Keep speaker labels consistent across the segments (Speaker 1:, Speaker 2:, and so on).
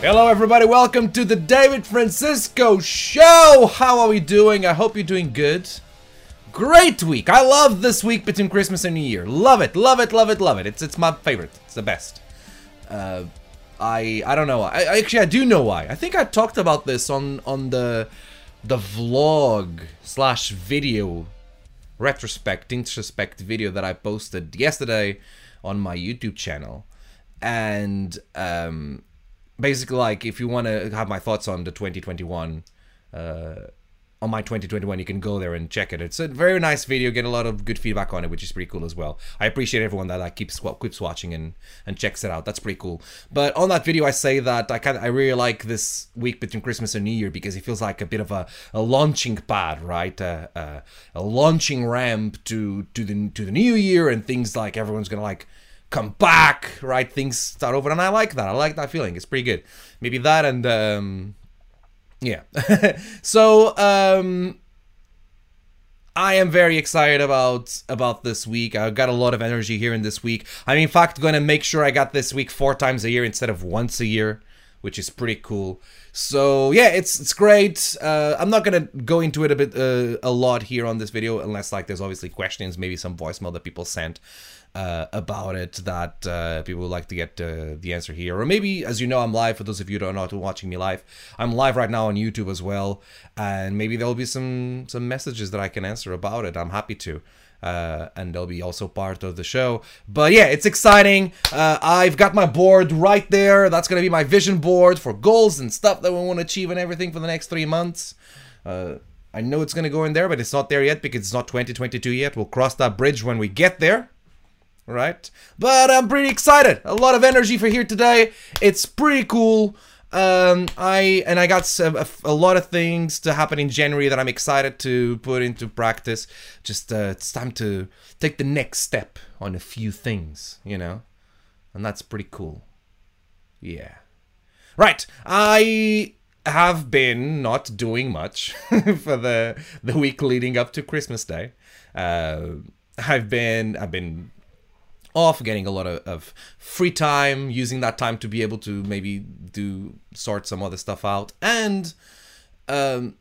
Speaker 1: Hello, everybody. Welcome to the David Francisco Show. How are we doing? I hope you're doing good. Great week. I love this week between Christmas and New Year. Love it, love it, love it, love it. It's it's my favorite. It's the best. Uh, I I don't know. I, I actually I do know why. I think I talked about this on on the the vlog slash video retrospect introspect video that I posted yesterday on my YouTube channel, and um, basically like if you want to have my thoughts on the 2021 uh, on my 2021 you can go there and check it. It's a very nice video get a lot of good feedback on it which is pretty cool as well. I appreciate everyone that like keeps keeps watching and and checks it out. That's pretty cool. But on that video i say that i kind i really like this week between christmas and new year because it feels like a bit of a, a launching pad right? Uh, uh, a launching ramp to to the to the new year and things like everyone's gonna like come back, right? Things start over, and I like that. I like that feeling. It's pretty good. Maybe that and um, yeah. so um, I am very excited about about this week. I've got a lot of energy here in this week. I'm in fact going to make sure I got this week four times a year instead of once a year, which is pretty cool. So yeah, it's it's great. Uh, I'm not gonna go into it a bit uh, a lot here on this video unless like there's obviously questions, maybe some voicemail that people sent uh, about it that uh, people would like to get uh, the answer here. Or maybe, as you know, I'm live. For those of you who are not watching me live, I'm live right now on YouTube as well. And maybe there'll be some some messages that I can answer about it. I'm happy to. Uh, and they'll be also part of the show. But yeah, it's exciting. Uh, I've got my board right there. That's gonna be my vision board for goals and stuff that we want to achieve and everything for the next three months. Uh, I know it's gonna go in there, but it's not there yet because it's not 2022 yet. We'll cross that bridge when we get there right? But I'm pretty excited. A lot of energy for here today. It's pretty cool. Um, I and I got a, a, lot of things to happen in January that I'm excited to put into practice. Just uh, it's time to take the next step on a few things, you know, and that's pretty cool. Yeah. Right. I have been not doing much for the the week leading up to Christmas Day. Uh, I've been I've been off, getting a lot of, of, free time, using that time to be able to maybe do sort some other stuff out. And um,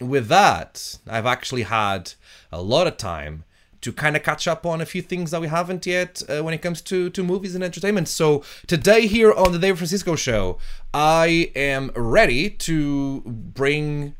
Speaker 1: with that, I've actually had a lot of time to kind of catch up on a few things that we haven't yet uh, when it comes to, to movies and entertainment. So today here on the David Francisco show, I am ready to bring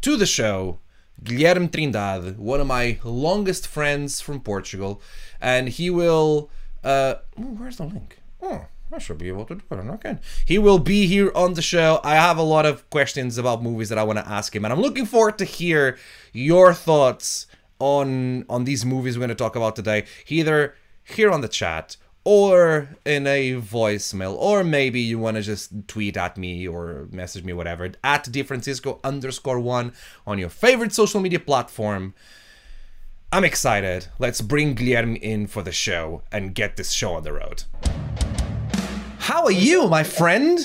Speaker 1: to the show Guilherme Trindade, one of my longest friends from Portugal, and he will. Uh, oh, where's the link? Oh, I should be able to do it. I'm not kidding. He will be here on the show. I have a lot of questions about movies that I want to ask him, and I'm looking forward to hear your thoughts on on these movies we're going to talk about today. Either here on the chat or in a voicemail, or maybe you want to just tweet at me or message me, whatever, at DFrancisco underscore one on your favorite social media platform. I'm excited. Let's bring Guilherme in for the show and get this show on the road. How are you, my friend?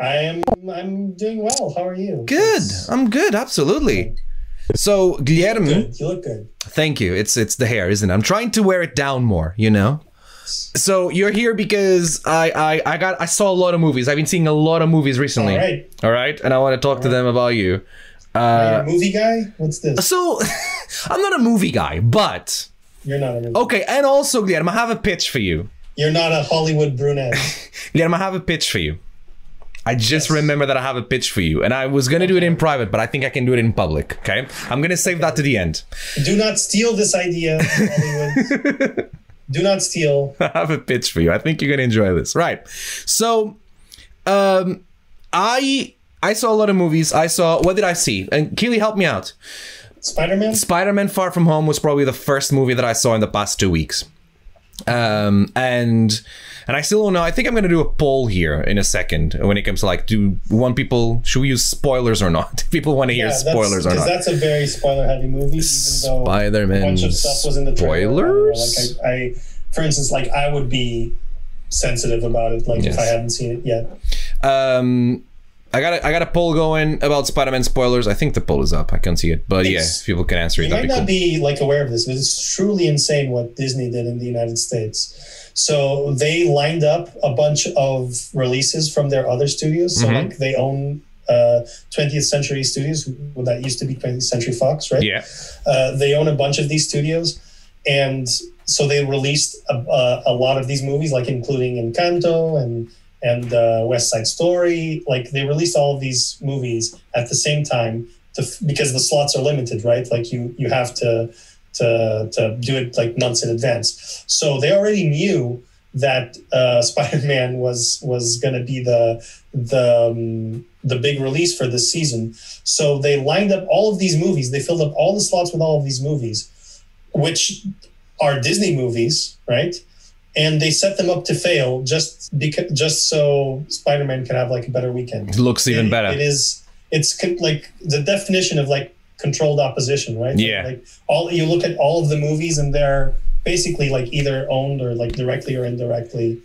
Speaker 2: I am. I'm doing well. How are you?
Speaker 1: Good. I'm good. Absolutely. So Guilherme,
Speaker 2: you look, good. you look good.
Speaker 1: Thank you. It's it's the hair, isn't it? I'm trying to wear it down more. You know. So you're here because I, I I got I saw a lot of movies. I've been seeing a lot of movies recently. All right. All right, and I want to talk All to right. them about you.
Speaker 2: Uh, movie guy? What's this?
Speaker 1: So, I'm not a movie guy, but
Speaker 2: you're not a movie.
Speaker 1: Okay, and also, Guilherme, I have a pitch for you.
Speaker 2: You're not a Hollywood brunette.
Speaker 1: Guilherme, I have a pitch for you. I just yes. remember that I have a pitch for you, and I was gonna do it in private, but I think I can do it in public. Okay, I'm gonna save that to the end.
Speaker 2: Do not steal this idea, Hollywood. Do not steal.
Speaker 1: I have a pitch for you. I think you're gonna enjoy this. Right. So, um, I I saw a lot of movies. I saw what did I see? And Keely, help me out.
Speaker 2: Spider Man.
Speaker 1: Spider Man Far From Home was probably the first movie that I saw in the past two weeks. Um, and and I still don't know. I think I'm going to do a poll here in a second when it comes to like, do want people should we use spoilers or not? people want to hear spoilers or not?
Speaker 2: That's a very spoiler heavy movie.
Speaker 1: Spider Man. A bunch of stuff was in the trailer.
Speaker 2: Spoilers. Like I, I, for instance, like I would be sensitive about it, like yes. if I haven't seen it yet.
Speaker 1: Um, I got a, I got a poll going about Spider-Man spoilers. I think the poll is up. I can't see it, but yeah,
Speaker 2: It's-
Speaker 1: if people can answer it,
Speaker 2: You might
Speaker 1: be
Speaker 2: not
Speaker 1: cool.
Speaker 2: be like aware of this, but it's truly insane what Disney did in the United States. So they lined up a bunch of releases from their other studios. So
Speaker 1: Mhm.
Speaker 2: like they own uh, 20th Century Studios, well, that used to be 20th Century Fox, right?
Speaker 1: Yeah,
Speaker 2: Uh, they own a bunch of these studios, and so they released a, a, a lot of these movies, like including Encanto and and uh, West Side Story. Like they released all of these movies at the same time to, because the slots are limited, right? Like you you have to to to do it like months in advance. So they already knew that uh, Spider-Man was was going to be the the um, the big release for this season. So they lined up all of these movies. They filled up all the slots with all of these movies, which are Disney movies, right? And they set them up to fail just because just so Spider-Man can have like a better weekend.
Speaker 1: it looks even
Speaker 2: It-
Speaker 1: better.
Speaker 2: It is. It's con- like the definition of like controlled opposition, right?
Speaker 1: Yeah.
Speaker 2: Like all you look at all of the movies and they're basically like either owned or like directly or indirectly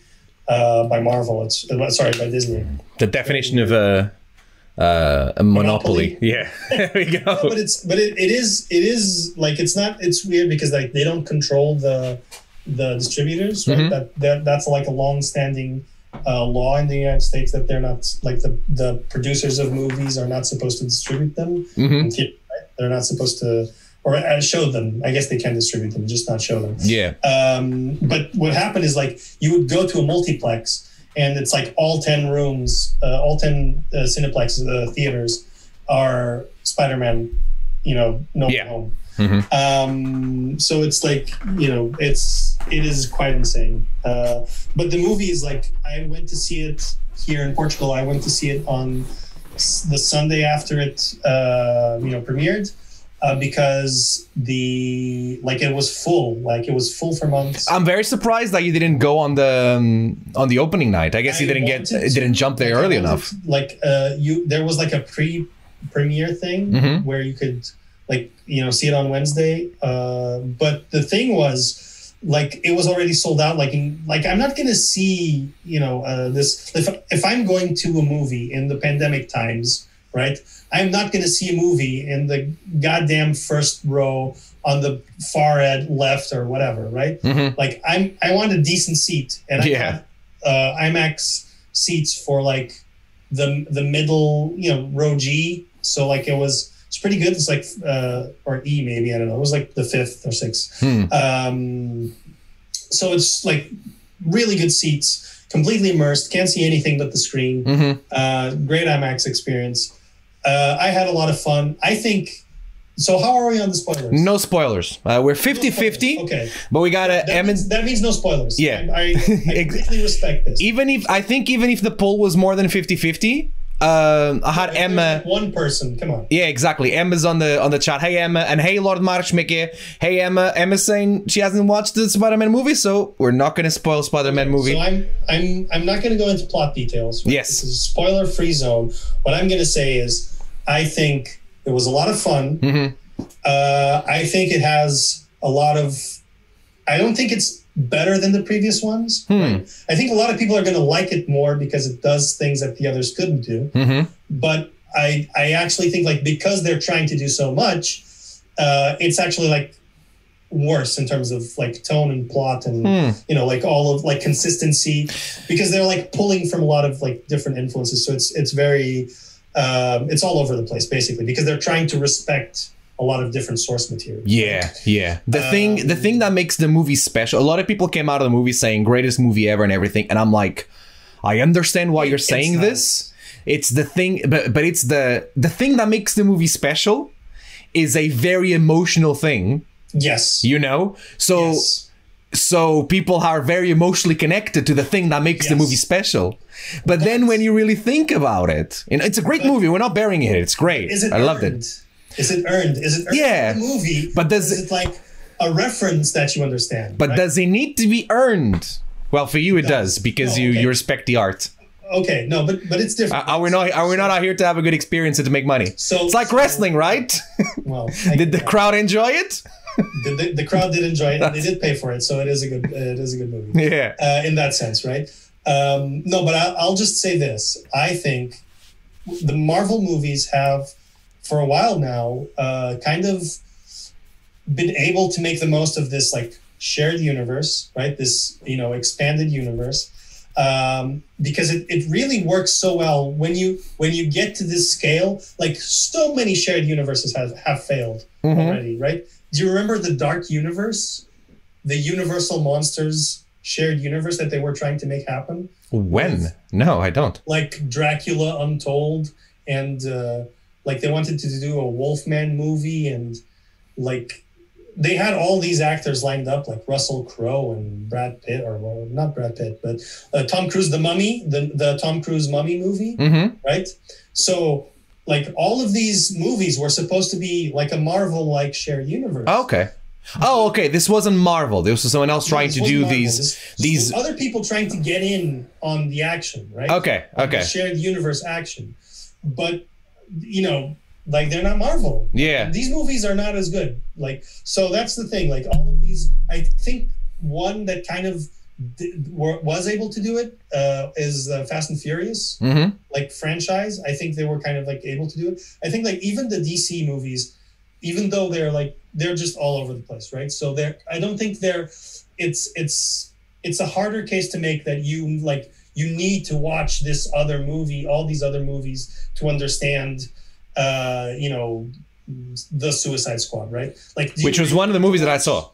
Speaker 2: uh, by Marvel. It's uh, sorry by Disney.
Speaker 1: the definition of a uh, a monopoly.
Speaker 2: Monopoly?
Speaker 1: Yeah, there we go.
Speaker 2: but it's but it, it is it is like it's not it's weird because like they don't control the the distributors right?
Speaker 1: Mhm.
Speaker 2: that, that that's like a long standing uh, law in the United States that they're not like the the producers of movies are not supposed to distribute them.
Speaker 1: Hmm
Speaker 2: in theater, right? they're not supposed to or uh, show them. I guess they can distribute them just not show them.
Speaker 1: Yeah,
Speaker 2: um, but what happened is like you would go to a multiplex and it's like all 10 rooms uh, all 10 uh, cineplex uh, theaters are spider-man you know no
Speaker 1: Yeah.
Speaker 2: home
Speaker 1: Mhm.
Speaker 2: um, so it's like you know it's it is quite insane uh, but the movie is like i went to see it here in portugal i went to see it on the sunday after it uh, you know premiered uh, because the like it was full like it was full for months
Speaker 1: I'm very surprised that you didn't go on the um, on the opening night. I guess you didn't get it didn't jump there early enough.
Speaker 2: Like uh, you, there was like a pre-premiere thing
Speaker 1: Mhm.
Speaker 2: where you could like you know see it on Wednesday. Uh, but the thing was, like, it was already sold out. Like, in, like I'm not gonna see you know uh, this if if I'm going to a movie in the pandemic times, right? I'm not gonna see a movie in the goddamn first row on the far end left or whatever, right?
Speaker 1: Mhm.
Speaker 2: like I'm I want a decent seat and I
Speaker 1: Yeah.
Speaker 2: have uh, IMAX seats for like the the middle you know row G so like it was it's pretty good it's like uh, or E maybe I don't know it was like the fifth or sixth
Speaker 1: Hmm.
Speaker 2: um, so it's like really good seats completely immersed can't see anything but the screen
Speaker 1: Mhm.
Speaker 2: uh, great IMAX experience uh, I had a lot of fun I think so how are we on the spoilers
Speaker 1: No spoilers. Uh, we're
Speaker 2: No
Speaker 1: 50-50,
Speaker 2: spoilers. okay
Speaker 1: but we got a
Speaker 2: that, means, that means no spoilers.
Speaker 1: Yeah.
Speaker 2: I, I, I completely respect this.
Speaker 1: Even if I think even if the poll was more than 50-50, um, I had
Speaker 2: there's
Speaker 1: Emma.
Speaker 2: One person, come on.
Speaker 1: Yeah, exactly. Emma's on the on the chat. Hey Emma, and hey Lord Marshmikke. Hey Emma. Emma's saying she hasn't watched the Spider-Man movie, so we're not going to spoil Spider-Man movie.
Speaker 2: So I'm I'm I'm not going to go into plot details.
Speaker 1: Yes.
Speaker 2: This is a spoiler-free zone. What I'm going to say is, I think it was a lot of fun.
Speaker 1: Mhm.
Speaker 2: Uh, I think it has a lot of. I don't think it's better than the previous ones.
Speaker 1: Hmm.
Speaker 2: I think a lot of people are going to like it more because it does things that the others couldn't do.
Speaker 1: Mhm.
Speaker 2: but I I actually think like because they're trying to do so much, uh, it's actually like worse in terms of like tone and plot and
Speaker 1: Hmm.
Speaker 2: you know like all of like consistency because they're like pulling from a lot of like different influences. So it's it's very um, it's all over the place basically because they're trying to respect a lot of different source material.
Speaker 1: Yeah, yeah. The thing, the
Speaker 2: Um,
Speaker 1: thing that makes the movie special. A lot of people came out of the movie saying greatest movie ever and everything, and I'm like, I understand why you're saying
Speaker 2: not.
Speaker 1: this. It's the thing, but but it's the the thing that makes the movie special is a very emotional thing,
Speaker 2: Yes.
Speaker 1: you know. So
Speaker 2: yes.
Speaker 1: so people are very emotionally connected to the thing that makes the movie special. But then when you really think about it, you know, it's a great movie. We're not burying it. It's great.
Speaker 2: Is it
Speaker 1: I loved
Speaker 2: earned?
Speaker 1: it.
Speaker 2: Is it earned? Is it earned
Speaker 1: Yeah.
Speaker 2: movie?
Speaker 1: But does
Speaker 2: is
Speaker 1: it-
Speaker 2: it like a reference that you understand?
Speaker 1: But
Speaker 2: right?
Speaker 1: does it need to be earned? Well, for you it does
Speaker 2: does.
Speaker 1: because you
Speaker 2: okay.
Speaker 1: you respect the art.
Speaker 2: okay, no, but but it's different.
Speaker 1: Are are we not are we not out here to have a good experience and to make money?
Speaker 2: So-
Speaker 1: it's like
Speaker 2: so-
Speaker 1: wrestling, right?
Speaker 2: Well,
Speaker 1: Did the crowd enjoy it?
Speaker 2: the, the, the crowd did enjoy it. and They did pay for it, so it is a good it is a good movie
Speaker 1: Yeah.
Speaker 2: uh, in that sense, right? Um, no, but I'll, I'll just say this: I think the Marvel movies have, for a while now, uh, kind of been able to make the most of this like shared universe, right? This you know expanded universe, um, because it, it really works so well when you when you get to this scale. Like so many shared universes have have failed
Speaker 1: Mhm.
Speaker 2: already, right? Do you remember the Dark Universe, the Universal Monsters shared universe that they were trying to make happen?
Speaker 1: When? No, I don't.
Speaker 2: like Dracula Untold, and uh, like they wanted to do a Wolfman movie, and like they had all these actors lined up, like Russell Crowe and Brad Pitt, or well, not Brad Pitt, but uh, Tom Cruise, the Mummy, the the Tom Cruise Mummy movie,
Speaker 1: Mm-hmm.
Speaker 2: right? So like all of these movies were supposed to be like a Marvel like shared universe.
Speaker 1: okay. Oh, okay. This wasn't Marvel. This was someone else trying to do
Speaker 2: Marvel.
Speaker 1: these.
Speaker 2: This-
Speaker 1: these-
Speaker 2: other people trying to get in on the action, right?
Speaker 1: Okay.
Speaker 2: on the
Speaker 1: Okay.
Speaker 2: shared universe action. But you know, like they're not Marvel.
Speaker 1: Yeah.
Speaker 2: These movies are not as good. Like so that's the thing. Like all of these I think one that kind of d- were, was able to do it uh, is uh, Fast and Furious,
Speaker 1: Mm-hmm.
Speaker 2: like franchise. I think they were kind of like able to do it. I think like even the DC movies, even though they're like they're just all over the place, right? So they're I don't think they're it's it's it's a harder case to make that you like you need to watch this other movie, all these other movies to understand uh, you know the Suicide Squad, right? Like
Speaker 1: Which
Speaker 2: you-
Speaker 1: was one of the movies that I saw.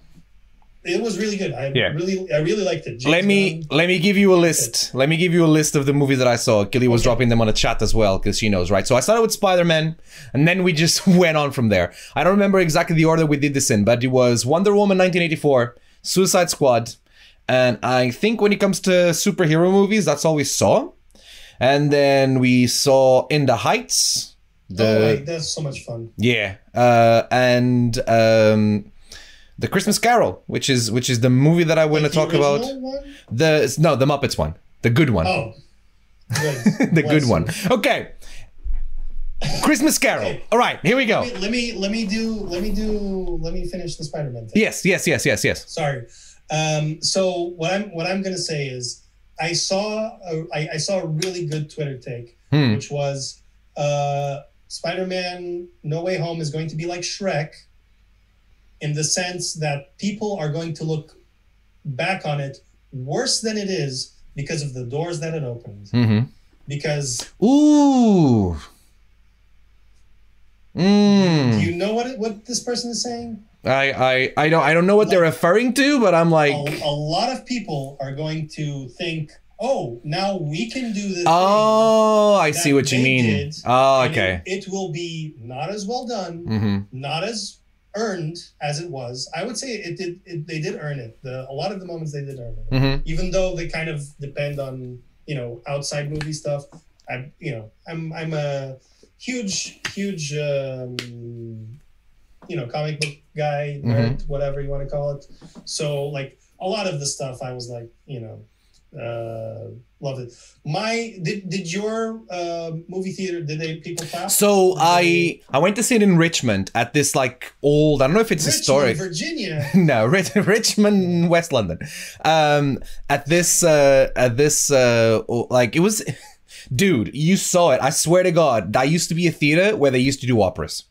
Speaker 2: It was really good. I
Speaker 1: Yeah.
Speaker 2: really I really liked it. James
Speaker 1: Let me
Speaker 2: Gunn-
Speaker 1: let me give you a list. Let me give you a list of the movies that I saw. Gilly was dropping them on the chat as well because she knows, right? So I started with Spider Man, and then we just went on from there. I don't remember exactly the order we did this in, but it was Wonder Woman 1984, Suicide Squad, and I think when it comes to superhero movies, that's all we saw. And then we saw In the Heights. The
Speaker 2: oh, that's so much fun.
Speaker 1: yeah, uh, and um, the Christmas Carol, which is which is the movie that I want to
Speaker 2: Like
Speaker 1: talk about.
Speaker 2: One?
Speaker 1: The no, the Muppets one, the good one,
Speaker 2: Oh, good.
Speaker 1: the good one. Okay, Christmas Carol. All right, here we go.
Speaker 2: Wait, let me let me do let me do let me finish the Spider-Man thing.
Speaker 1: Yes, yes, yes, yes, yes.
Speaker 2: Sorry. Um, so what I'm what I'm gonna say is I saw a, I, I saw a really good Twitter take,
Speaker 1: Hmm.
Speaker 2: which was uh, Spider-Man No Way Home is going to be like Shrek, in the sense that people are going to look back on it worse than it is because of the doors that it opened.
Speaker 1: Mm-hmm.
Speaker 2: Because
Speaker 1: Ooh. Mm.
Speaker 2: do you know what it, what this person is saying?
Speaker 1: I, I, I don't, I don't know what they're referring to, but I'm like,
Speaker 2: a, a lot of people are going to think, oh, now we can do this.
Speaker 1: oh, I see what you mean.
Speaker 2: did,
Speaker 1: Oh, okay.
Speaker 2: It, it will be not as well done,
Speaker 1: Mm-hmm.
Speaker 2: not as earned as it was. I would say it did. It, they did earn it. The, a lot of the moments they did earn it,
Speaker 1: Mm-hmm.
Speaker 2: even though they kind of depend on you know outside movie stuff. I you know I'm I'm a huge huge um, you know comic book guy
Speaker 1: Mm-hmm.
Speaker 2: nerd, whatever you want to call it. So like a lot of the stuff I was like you know uh loved it my did did your uh movie theater did they people clap
Speaker 1: So I, I went to see it in Richmond at this like old. I don't know if it's
Speaker 2: Richmond,
Speaker 1: historic.
Speaker 2: virginia
Speaker 1: no, Rich, Richmond, West London. Um, at this, uh, at this, uh, like it was, dude, you saw it. I swear to God, that used to be a theater where they used to do operas.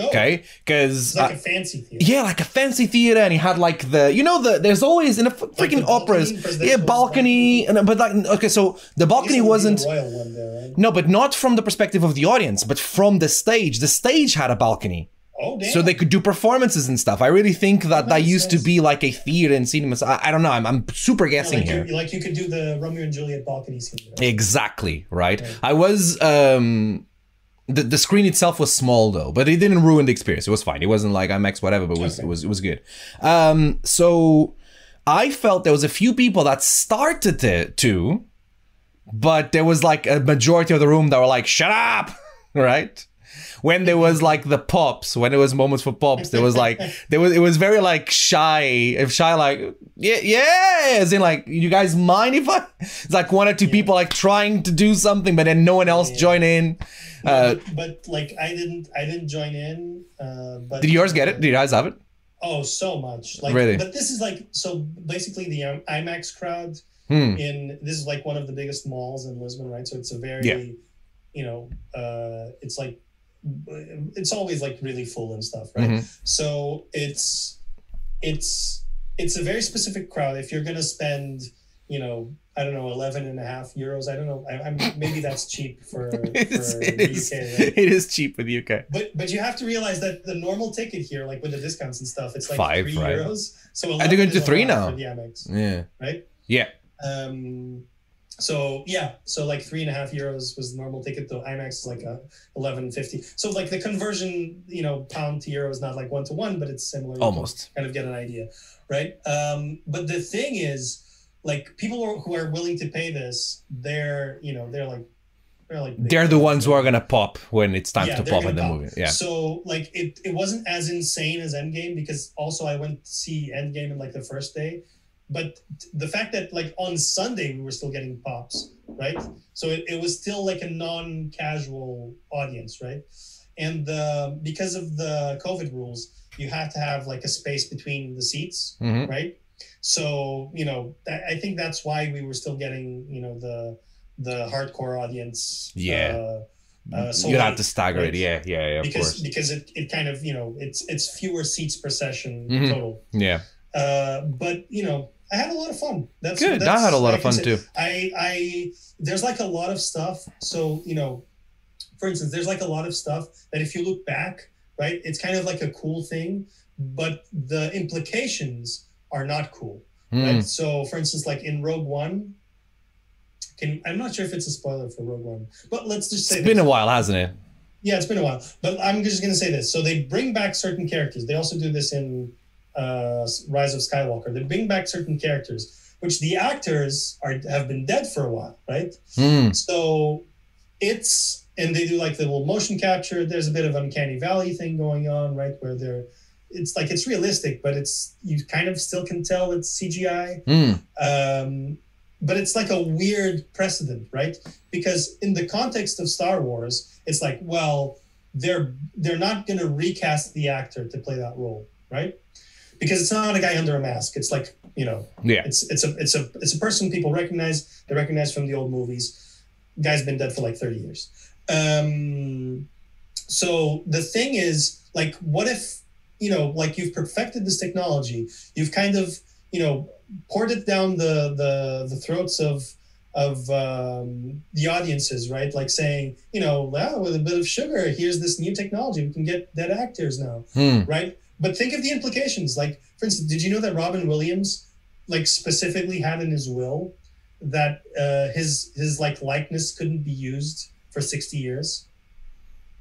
Speaker 2: Oh,
Speaker 1: Okay, because
Speaker 2: like a fancy theater
Speaker 1: yeah, like a fancy theater, and he had like the, you know, the there's always in a f- freaking
Speaker 2: the
Speaker 1: operas, yeah, balcony, and but like okay, so the balcony
Speaker 2: it would be
Speaker 1: wasn't.
Speaker 2: there right
Speaker 1: No, but not from the perspective of the audience, but from the stage. The stage had a balcony.
Speaker 2: oh damn
Speaker 1: so they could do performances and stuff. I really think that that
Speaker 2: makes
Speaker 1: used to be like a theater in cinemas. I, I don't know. I'm, I'm super guessing
Speaker 2: like
Speaker 1: here.
Speaker 2: you, like you could do the Romeo and Juliet balcony scene right?
Speaker 1: Exactly right. I was um the the screen itself was small though, but it didn't ruin the experience. It was fine. It wasn't like IMAX whatever, but it was
Speaker 2: Okay.
Speaker 1: it was it was good. Um so I felt there was a few people that started it to, but there was like a majority of the room that were like, "Shut up!" right? When there was like the pops, when there was moments for pops, there was like there was it was very like shy, if shy like yeah yeah, as in like you guys mind if I? It's like one or two people like trying to do something, but then no one else join in. Uh,
Speaker 2: but, but like I didn't I didn't join in uh but
Speaker 1: did yours get it? Did you guys have it?
Speaker 2: oh so much like
Speaker 1: Really?
Speaker 2: but this is like so basically the um, IMAX crowd
Speaker 1: Hmm.
Speaker 2: in this is like one of the biggest malls in Lisbon right so it's a very
Speaker 1: Yeah.
Speaker 2: you know, uh, it's like it's always like really full and stuff, right?
Speaker 1: Mhm.
Speaker 2: So it's it's it's a very specific crowd. If you're gonna spend, you know, I don't know, 11 and a half euros. I don't know. I, I'm maybe that's cheap for, for
Speaker 1: It is, it,
Speaker 2: the
Speaker 1: is,
Speaker 2: UK. Right?
Speaker 1: it is cheap with UK.
Speaker 2: But but you have to realize that the normal ticket here, like with the discounts and stuff, it's like
Speaker 1: Five,
Speaker 2: three
Speaker 1: right?
Speaker 2: euros. So
Speaker 1: they're
Speaker 2: 11
Speaker 1: going to
Speaker 2: a
Speaker 1: three now.
Speaker 2: for
Speaker 1: Yeah.
Speaker 2: right?
Speaker 1: Yeah.
Speaker 2: Um, so yeah, so like three and a half euros was the normal ticket. The IMAX is like a eleven fifty. So like the conversion, you know, pound to euro is not like one to one, but it's similar.
Speaker 1: Almost.
Speaker 2: kind of get an idea, right? Um, but the thing is, like people who are- willing to pay this, they're you know they're like they're like
Speaker 1: They're the ones who are gonna pop when it's time
Speaker 2: Yeah,
Speaker 1: to pop in the
Speaker 2: pop.
Speaker 1: movie. Yeah.
Speaker 2: So like it, it wasn't as insane as Endgame because also I went to see Endgame in like the first day, but the fact that like on Sunday we were still getting pops, right? So it, it was still like a non-casual audience, right? And uh, because of the COVID rules, you have to have like a space between the seats,
Speaker 1: Mhm.
Speaker 2: right? So you know, that, I think that's why we were still getting you know the the hardcore audience.
Speaker 1: Yeah.
Speaker 2: Uh, uh, so
Speaker 1: you have to stagger it. Yeah. Yeah. Yeah. Of
Speaker 2: because
Speaker 1: course.
Speaker 2: because it, it kind of you know it's it's fewer seats per session
Speaker 1: Mhm.
Speaker 2: total.
Speaker 1: Yeah.
Speaker 2: Uh, but you know, I had a lot of fun. That's
Speaker 1: Good. I had a lot of fun
Speaker 2: say-
Speaker 1: too.
Speaker 2: I I there's like a lot of stuff. So you know, for instance, there's like a lot of stuff that if you look back, right, it's kind of like a cool thing, but the implications are not cool.
Speaker 1: Mm.
Speaker 2: Right. So for instance, like in Rogue One. Can, I'm not sure if it's a spoiler for Rogue One, but let's just say
Speaker 1: It's been a while, hasn't it?
Speaker 2: Yeah, it's been a while, but I'm just going to say this. So they bring back certain characters. They also do this in uh, Rise of Skywalker. They bring back certain characters, which the actors are have been dead for a while, right?
Speaker 1: Mm.
Speaker 2: So it's and they do like the little motion capture. There's a bit of uncanny valley thing going on, right? Where they're it's like it's realistic, but it's you kind of still can tell it's CGI
Speaker 1: Mm.
Speaker 2: um, but it's like a weird precedent, right? Because in the context of Star Wars, it's like, well, they're they're not going to recast the actor to play that role, right? Because it's not a guy under a mask. It's like you know,
Speaker 1: Yeah.
Speaker 2: it's it's a it's a it's a person people recognize. They recognize from the old movies. Guy's been dead for like thirty years. Um, so the thing is, like, what if you know, like you've perfected this technology, you've kind of you know poured it down the the the throats of of um, the audiences, right? Like saying, you know, well, with a bit of sugar, here's this new technology. We can get dead actors now,
Speaker 1: Mm.
Speaker 2: right? But think of the implications. Like, for instance, did you know that Robin Williams, like, specifically had in his will that uh, his his like likeness couldn't be used for sixty years?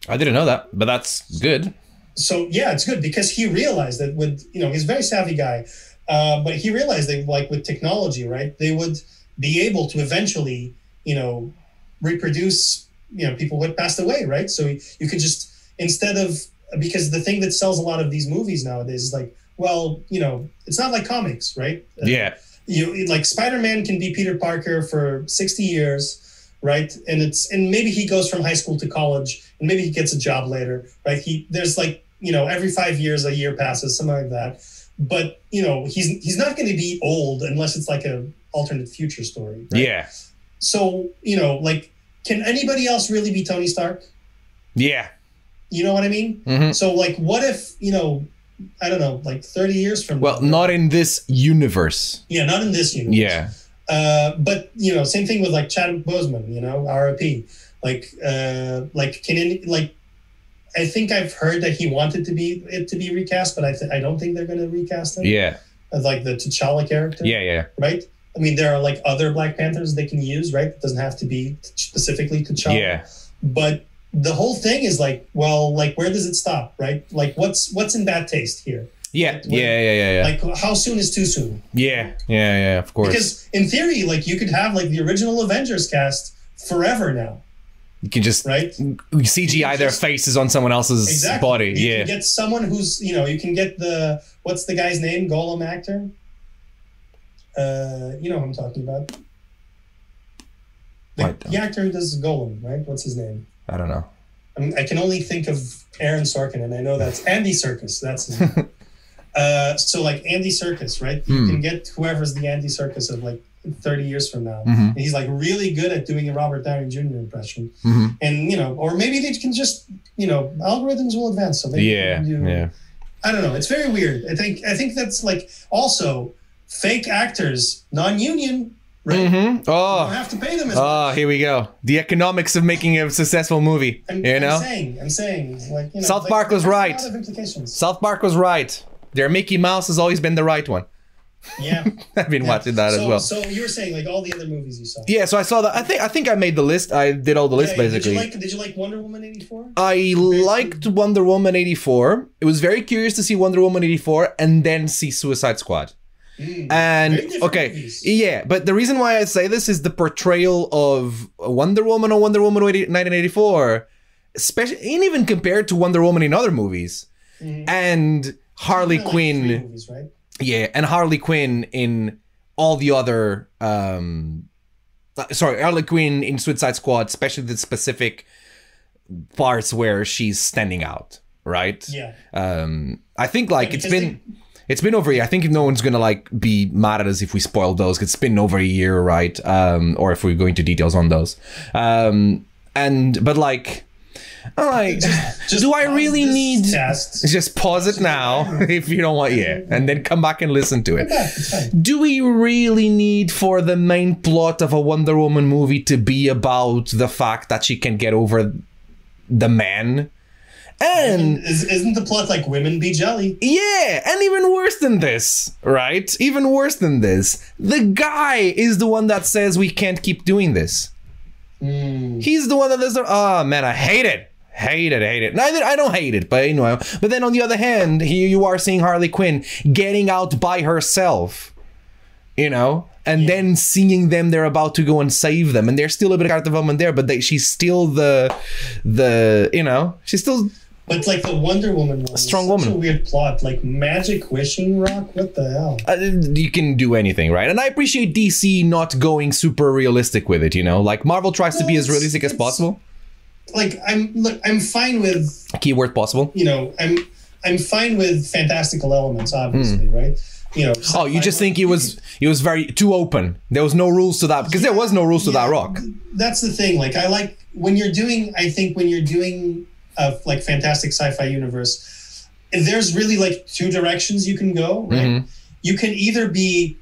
Speaker 1: I didn't know that, but that's good.
Speaker 2: so yeah, it's good because he realized that with you know he's a very savvy guy, uh, but he realized that like with technology, right, they would be able to eventually you know reproduce you know people who had passed away, right? So you could just instead of because the thing that sells a lot of these movies nowadays is like well you know it's not like comics, right? Uh,
Speaker 1: Yeah.
Speaker 2: you like Spider-Man can be Peter Parker for 60 years, right? And it's and maybe he goes from high school to college and maybe he gets a job later, right? He there's like, you know, every 5 years a year passes something like that. But, you know, he's he's not going to be old unless it's like a alternate future story, right?
Speaker 1: Yeah.
Speaker 2: So, you know, like can anybody else really be Tony Stark?
Speaker 1: Yeah.
Speaker 2: You know what I mean?
Speaker 1: hmm
Speaker 2: So like what if, you know, I don't know, like 30 years from
Speaker 1: Well,
Speaker 2: now,
Speaker 1: not in this universe.
Speaker 2: yeah, not in this universe.
Speaker 1: Yeah.
Speaker 2: Uh, but you know, same thing with like Chadwick Boseman, you know, RIP. Like, uh, like can any, like, I think I've heard that he wanted to be it to be recast, but I th- I don't think they're going to recast him.
Speaker 1: Yeah.
Speaker 2: As, like the T'Challa character.
Speaker 1: Yeah. Yeah.
Speaker 2: Right. I mean, there are like other Black Panthers they can use, right? It doesn't have to be t- specifically T'Challa.
Speaker 1: Yeah.
Speaker 2: But the whole thing is like, well, like where does it stop, right? Like, what's what's in bad taste here?
Speaker 1: Yeah. Yeah. Yeah. Yeah. Yeah.
Speaker 2: Like, how soon is too soon?
Speaker 1: Yeah. Yeah. Yeah. Of course.
Speaker 2: Because in theory, like you could have like the original Avengers cast forever now,
Speaker 1: you can just
Speaker 2: right?
Speaker 1: CGI their
Speaker 2: just-
Speaker 1: faces on someone else's
Speaker 2: Exactly.
Speaker 1: body.
Speaker 2: You
Speaker 1: yeah.
Speaker 2: can get someone who's you know you can get the what's the guy's name? Gollum actor. Uh, you know who I'm talking about. The, the actor who does Gollum, right? What's his name?
Speaker 1: I don't know.
Speaker 2: I, can only think of Aaron Sorkin, and I know that's Andy Serkis. That's his name. uh, so like Andy Serkis, right? You
Speaker 1: Hmm.
Speaker 2: can get whoever's the Andy Serkis of like 30 years from now.
Speaker 1: Mhm.
Speaker 2: And he's like really good at doing a Robert Downey Jr. impression.
Speaker 1: Mhm.
Speaker 2: And, you know, or maybe they can just, you know, algorithms will advance. So maybe they
Speaker 1: Yeah,
Speaker 2: can do-
Speaker 1: yeah.
Speaker 2: I don't know. It's very weird. I think, I think that's like also fake actors, non union, right?
Speaker 1: hmm
Speaker 2: You don't
Speaker 1: Oh,
Speaker 2: have to pay them as
Speaker 1: oh, here we go. The economics of making a successful movie.
Speaker 2: I'm,
Speaker 1: You know,
Speaker 2: I'm saying, I'm saying, like, you know,
Speaker 1: South
Speaker 2: like,
Speaker 1: Park was right.
Speaker 2: A lot of implications.
Speaker 1: South Park was right. Their Mickey Mouse has always been the right one.
Speaker 2: Yeah.
Speaker 1: I've been
Speaker 2: Yeah.
Speaker 1: watching that
Speaker 2: so,
Speaker 1: as well.
Speaker 2: So you were saying like all the other movies you saw.
Speaker 1: yeah, so I saw that. I think I think I made the list. I did all the list basically.
Speaker 2: Did you like Did you like Wonder Woman eighty four?
Speaker 1: I liked Wonder Woman 84. It was very curious to see Wonder Woman 84 and then see Suicide Squad.
Speaker 2: Mm.
Speaker 1: And okay,
Speaker 2: movies.
Speaker 1: yeah, but the reason why I say this is the portrayal of Wonder Woman or Wonder Woman 80 1984, especially and even compared to Wonder Woman in other movies, and Harley
Speaker 2: Like
Speaker 1: Quinn.
Speaker 2: movies, right?
Speaker 1: Yeah, and Harley Quinn in all the other um uh, sorry, Harley Quinn in Suicide Squad, especially the specific parts where she's standing out, right?
Speaker 2: Yeah.
Speaker 1: Um I think like
Speaker 2: Yeah,
Speaker 1: it's been it's been over a year. I think no one's gonna like be mad at us if we spoil those. It's been over a year, right? Um, or if we go into details on those. Um, and but like, I'm like,
Speaker 2: Just
Speaker 1: do I really need?
Speaker 2: test?
Speaker 1: Just pause it now if you don't want, yeah, and then come back and listen to it.
Speaker 2: Yeah, it's fine.
Speaker 1: Do we really need for the main plot of a Wonder Woman movie to be about the fact that she can get over the man? And
Speaker 2: Is, isn't the plot like women be jelly?
Speaker 1: yeah, and even worse than this, right? Even worse than this, the guy is the one that says we can't keep doing this.
Speaker 2: Mm.
Speaker 1: He's the one that does. Oh man, I hate it. Hate it, hate it. Neither I don't hate it, but you know. But then on the other hand, here you are seeing Harley Quinn getting out by herself, you know, and then seeing them they're about to go and save them, and there's still a bit of character development there, but they, she's still the, the you know, she's still
Speaker 2: But like the Wonder Woman one,
Speaker 1: strong woman.
Speaker 2: A weird plot, like magic wishing rock. What the hell?
Speaker 1: uh, you can do anything, right? And I appreciate DC not going super realistic with it, you know, like Marvel tries to be as realistic as possible.
Speaker 2: Like I'm look, I'm fine with
Speaker 1: Keyword possible.
Speaker 2: you know I'm I'm fine with fantastical elements, obviously, right? You know.
Speaker 1: Oh, you just think he was he was very too open. There was no rules to that because there was no rules to that rock.
Speaker 2: That's the thing. Like I like when you're doing. I think when you're doing a like fantastic sci-fi universe, there's really like two directions you can go. Right.
Speaker 1: Mhm.
Speaker 2: You can either be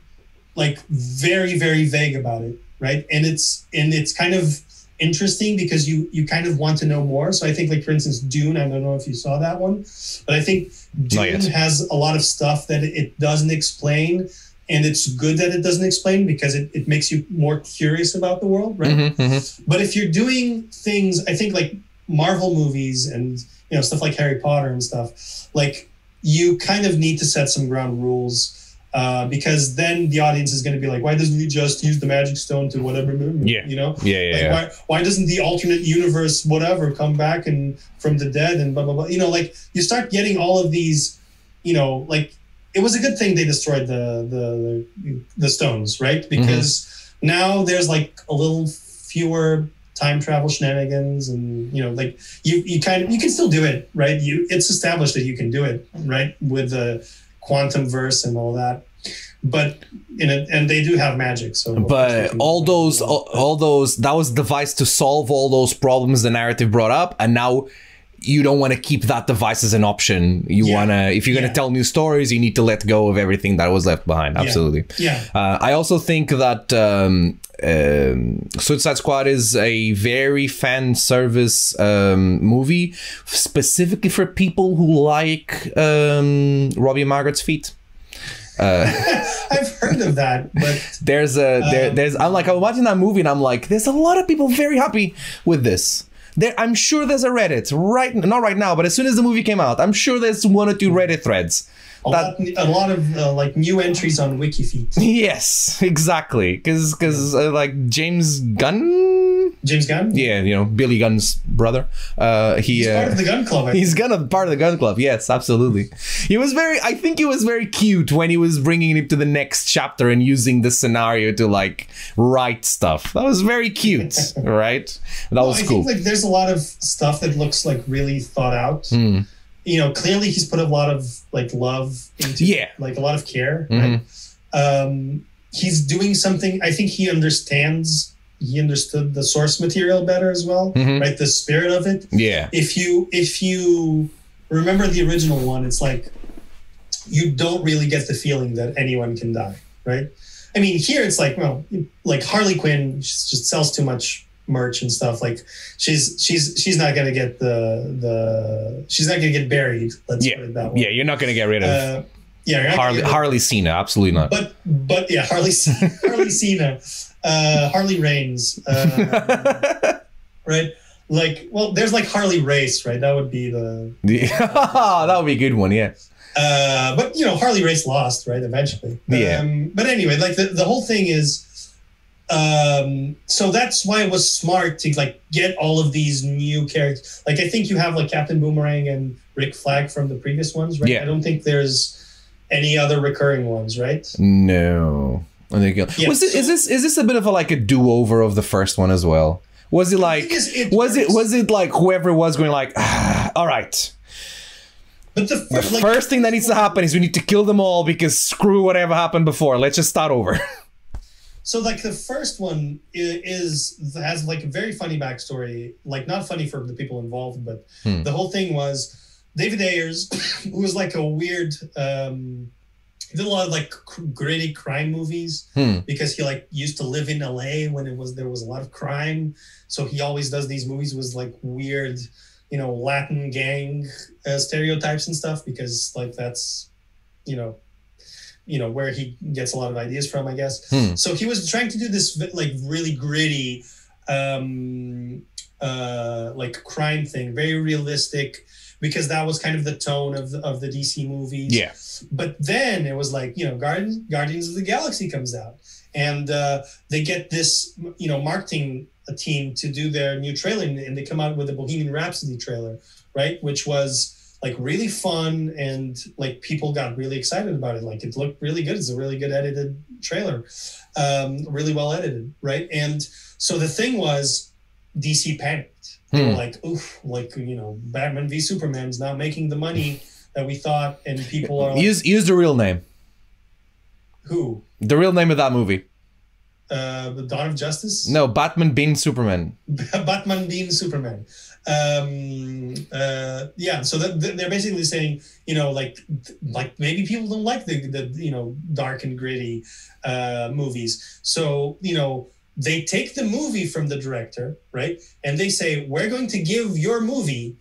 Speaker 2: like very very vague about it, right? And it's and it's kind of interesting because you you kind of want to know more. So I think like for instance Dune. I don't know if you saw that one, but I think Dune has a lot of stuff that it doesn't explain. And it's good that it doesn't explain because it, it makes you more curious about the world, right?
Speaker 1: Mhm, mhm.
Speaker 2: But if you're doing things, I think like Marvel movies and you know stuff like Harry Potter and stuff, like you kind of need to set some ground rules uh, because then the audience is going to be like, why doesn't he just use the magic stone to whatever?
Speaker 1: Yeah.
Speaker 2: you know,
Speaker 1: Yeah, yeah,
Speaker 2: like
Speaker 1: yeah.
Speaker 2: why why doesn't the alternate universe whatever come back and from the dead and blah blah blah? You know, like you start getting all of these, you know, like it was a good thing they destroyed the the the, the stones, right? Because now there's like a little fewer time travel shenanigans and you know like you you kind of you can still do it right? You it's established that you can do it right with the quantum verse and all that. But in it and they do have magic so.
Speaker 1: But all those, all, all those, that was device to solve all those problems the narrative brought up, and now you don't want to keep that device as an option. You
Speaker 2: Yeah.
Speaker 1: want to, if you're going
Speaker 2: Yeah.
Speaker 1: to tell new stories, you need to let go of everything that was left behind. Absolutely.
Speaker 2: yeah
Speaker 1: Uh, I also think that um, um, Suicide Squad is a very fan service um, movie, specifically for people who like um, Robbie Margaret's feet.
Speaker 2: Uh, i've heard of that but
Speaker 1: There's a there,
Speaker 2: Um,
Speaker 1: there's I'm like I'm watching that movie and I'm like there's a lot of people very happy with this. There, I'm sure there's a Reddit right not right now, but as soon as the movie came out, I'm sure there's one or two Reddit threads.
Speaker 2: A
Speaker 1: That
Speaker 2: lot, a lot of uh, like new entries on wikifeet
Speaker 1: yes, exactly, because because uh, like James Gunn,
Speaker 2: james gunn
Speaker 1: yeah, you know Billy Gunn's brother. Uh, he
Speaker 2: he's
Speaker 1: uh,
Speaker 2: part of the gun club I
Speaker 1: He's gonna part of the gun club. Yes, absolutely. He was very. I think he was very cute when he was bringing it to the next chapter and using the scenario to like write stuff. That was very cute, right? That
Speaker 2: Well,
Speaker 1: was
Speaker 2: I
Speaker 1: cool.
Speaker 2: think like there's a lot of stuff that looks like really thought out.
Speaker 1: Hmm.
Speaker 2: You know, clearly he's put a lot of like love into
Speaker 1: Yeah.
Speaker 2: like a lot of care.
Speaker 1: Mhm.
Speaker 2: Right? Um, he's doing something. I think he understands. He understood the source material better as well,
Speaker 1: Mhm.
Speaker 2: right? The spirit of it.
Speaker 1: Yeah.
Speaker 2: If you if you remember the original one, it's like you don't really get the feeling that anyone can die, right? I mean, here it's like, well, like Harley Quinn just just sells too much merch and stuff. Like she's she's she's not gonna get the the she's not gonna get buried. Let's
Speaker 1: Yeah.
Speaker 2: put it that way.
Speaker 1: Yeah, you're not gonna get rid of
Speaker 2: Uh, yeah, you're not gonna
Speaker 1: Harley Harley Cena. Absolutely not.
Speaker 2: but but yeah, Harley Harley Cena, uh, Harley Reigns, uh, right? Like, well, there's like Harley Race, right? That would be the.
Speaker 1: that would be a good one. Yeah.
Speaker 2: Uh, but you know, Harley Race lost, right? Eventually.
Speaker 1: Yeah.
Speaker 2: Um, but anyway, like the, the whole thing is. Um, so that's why it was smart to like get all of these new characters. Like I think you have like Captain Boomerang and Rick Flag from the previous ones, right?
Speaker 1: Yeah.
Speaker 2: I don't think there's any other recurring ones, right?
Speaker 1: No. I think
Speaker 2: Yeah,
Speaker 1: was it, is this is this a bit of a like a do over of the first one as well? Was it like
Speaker 2: it
Speaker 1: was it was it like whoever was going like ah, all right
Speaker 2: But the,
Speaker 1: the
Speaker 2: like,
Speaker 1: first thing that needs to happen is we need to kill them all because screw whatever happened before let's just start over
Speaker 2: So like the first one is has like a very funny backstory. Like not funny for the people involved, but
Speaker 1: Hmm.
Speaker 2: the whole thing was David Ayers, who was like a weird. um he did a lot of like gritty crime movies
Speaker 1: Hmm.
Speaker 2: because he like used to live in LA when it was there was a lot of crime. So he always does these movies with like weird, you know, Latin gang uh, stereotypes and stuff because like that's, you know, you know where he gets a lot of ideas from, I guess.
Speaker 1: Hmm.
Speaker 2: So he was trying to do this like really gritty, um, uh, like crime thing, very realistic, because that was kind of the tone of the, of the DC movies.
Speaker 1: yeah
Speaker 2: But then it was like you know Guardians Guardians of the Galaxy comes out, and uh, they get this you know marketing team to do their new trailer, and, and they come out with a Bohemian Rhapsody trailer, right? Which was like really fun, and like people got really excited about it. Like it looked really good. It's a really good edited trailer, um, really well edited, right? And so the thing was, DC panicked.
Speaker 1: Hmm.
Speaker 2: like, oof, like you know, Batman v Superman's not making the money that we thought, and people are like,
Speaker 1: use use the real name
Speaker 2: who?
Speaker 1: the real name of that movie
Speaker 2: Uh, the Dawn of Justice?
Speaker 1: no Batman being Superman
Speaker 2: Batman being Superman. Um, uh, yeah, so that, they're basically saying, you know, like, like maybe people don't like the, the you know, dark and gritty uh, movies. So, you know, they take the movie from the director, right? And they say, we're going to give your movie,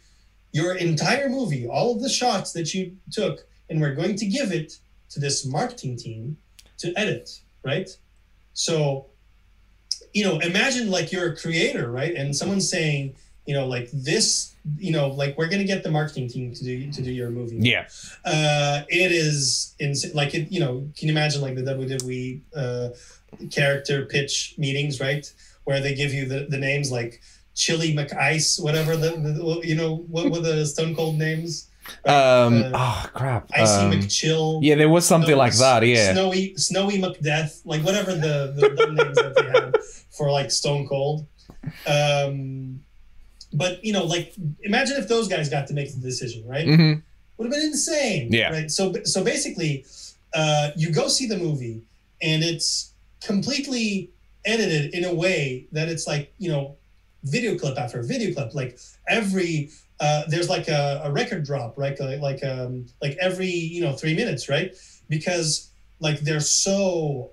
Speaker 2: your entire movie, all of the shots that you took, and we're going to give it to this marketing team to edit, right? So, you know, imagine like you're a creator, right? And someone's saying, you know, like this, you know, like we're gonna get the marketing team to do to do your movie.
Speaker 1: yeah
Speaker 2: Uh, it is insane. Like it, you know, can you imagine like the WWE uh, character pitch meetings, right? Where they give you the, the names like Chili McIce, whatever the, the you know what were the Stone Cold names?
Speaker 1: um
Speaker 2: Uh,
Speaker 1: oh crap
Speaker 2: Icy
Speaker 1: um,
Speaker 2: McChill.
Speaker 1: yeah there was something like that yeah
Speaker 2: Snowy Snowy McDeath, like whatever the, the, the names that they had for like Stone Cold. Um, but you know, like imagine if those guys got to make the decision, right?
Speaker 1: hmm
Speaker 2: Would have been insane.
Speaker 1: Yeah.
Speaker 2: Right. So so basically, uh, you go see the movie, and it's completely edited in a way that it's like you know, video clip after video clip. Like every uh, there's like a, a record drop, right? Like like um like every you know three minutes, right? Because like they're so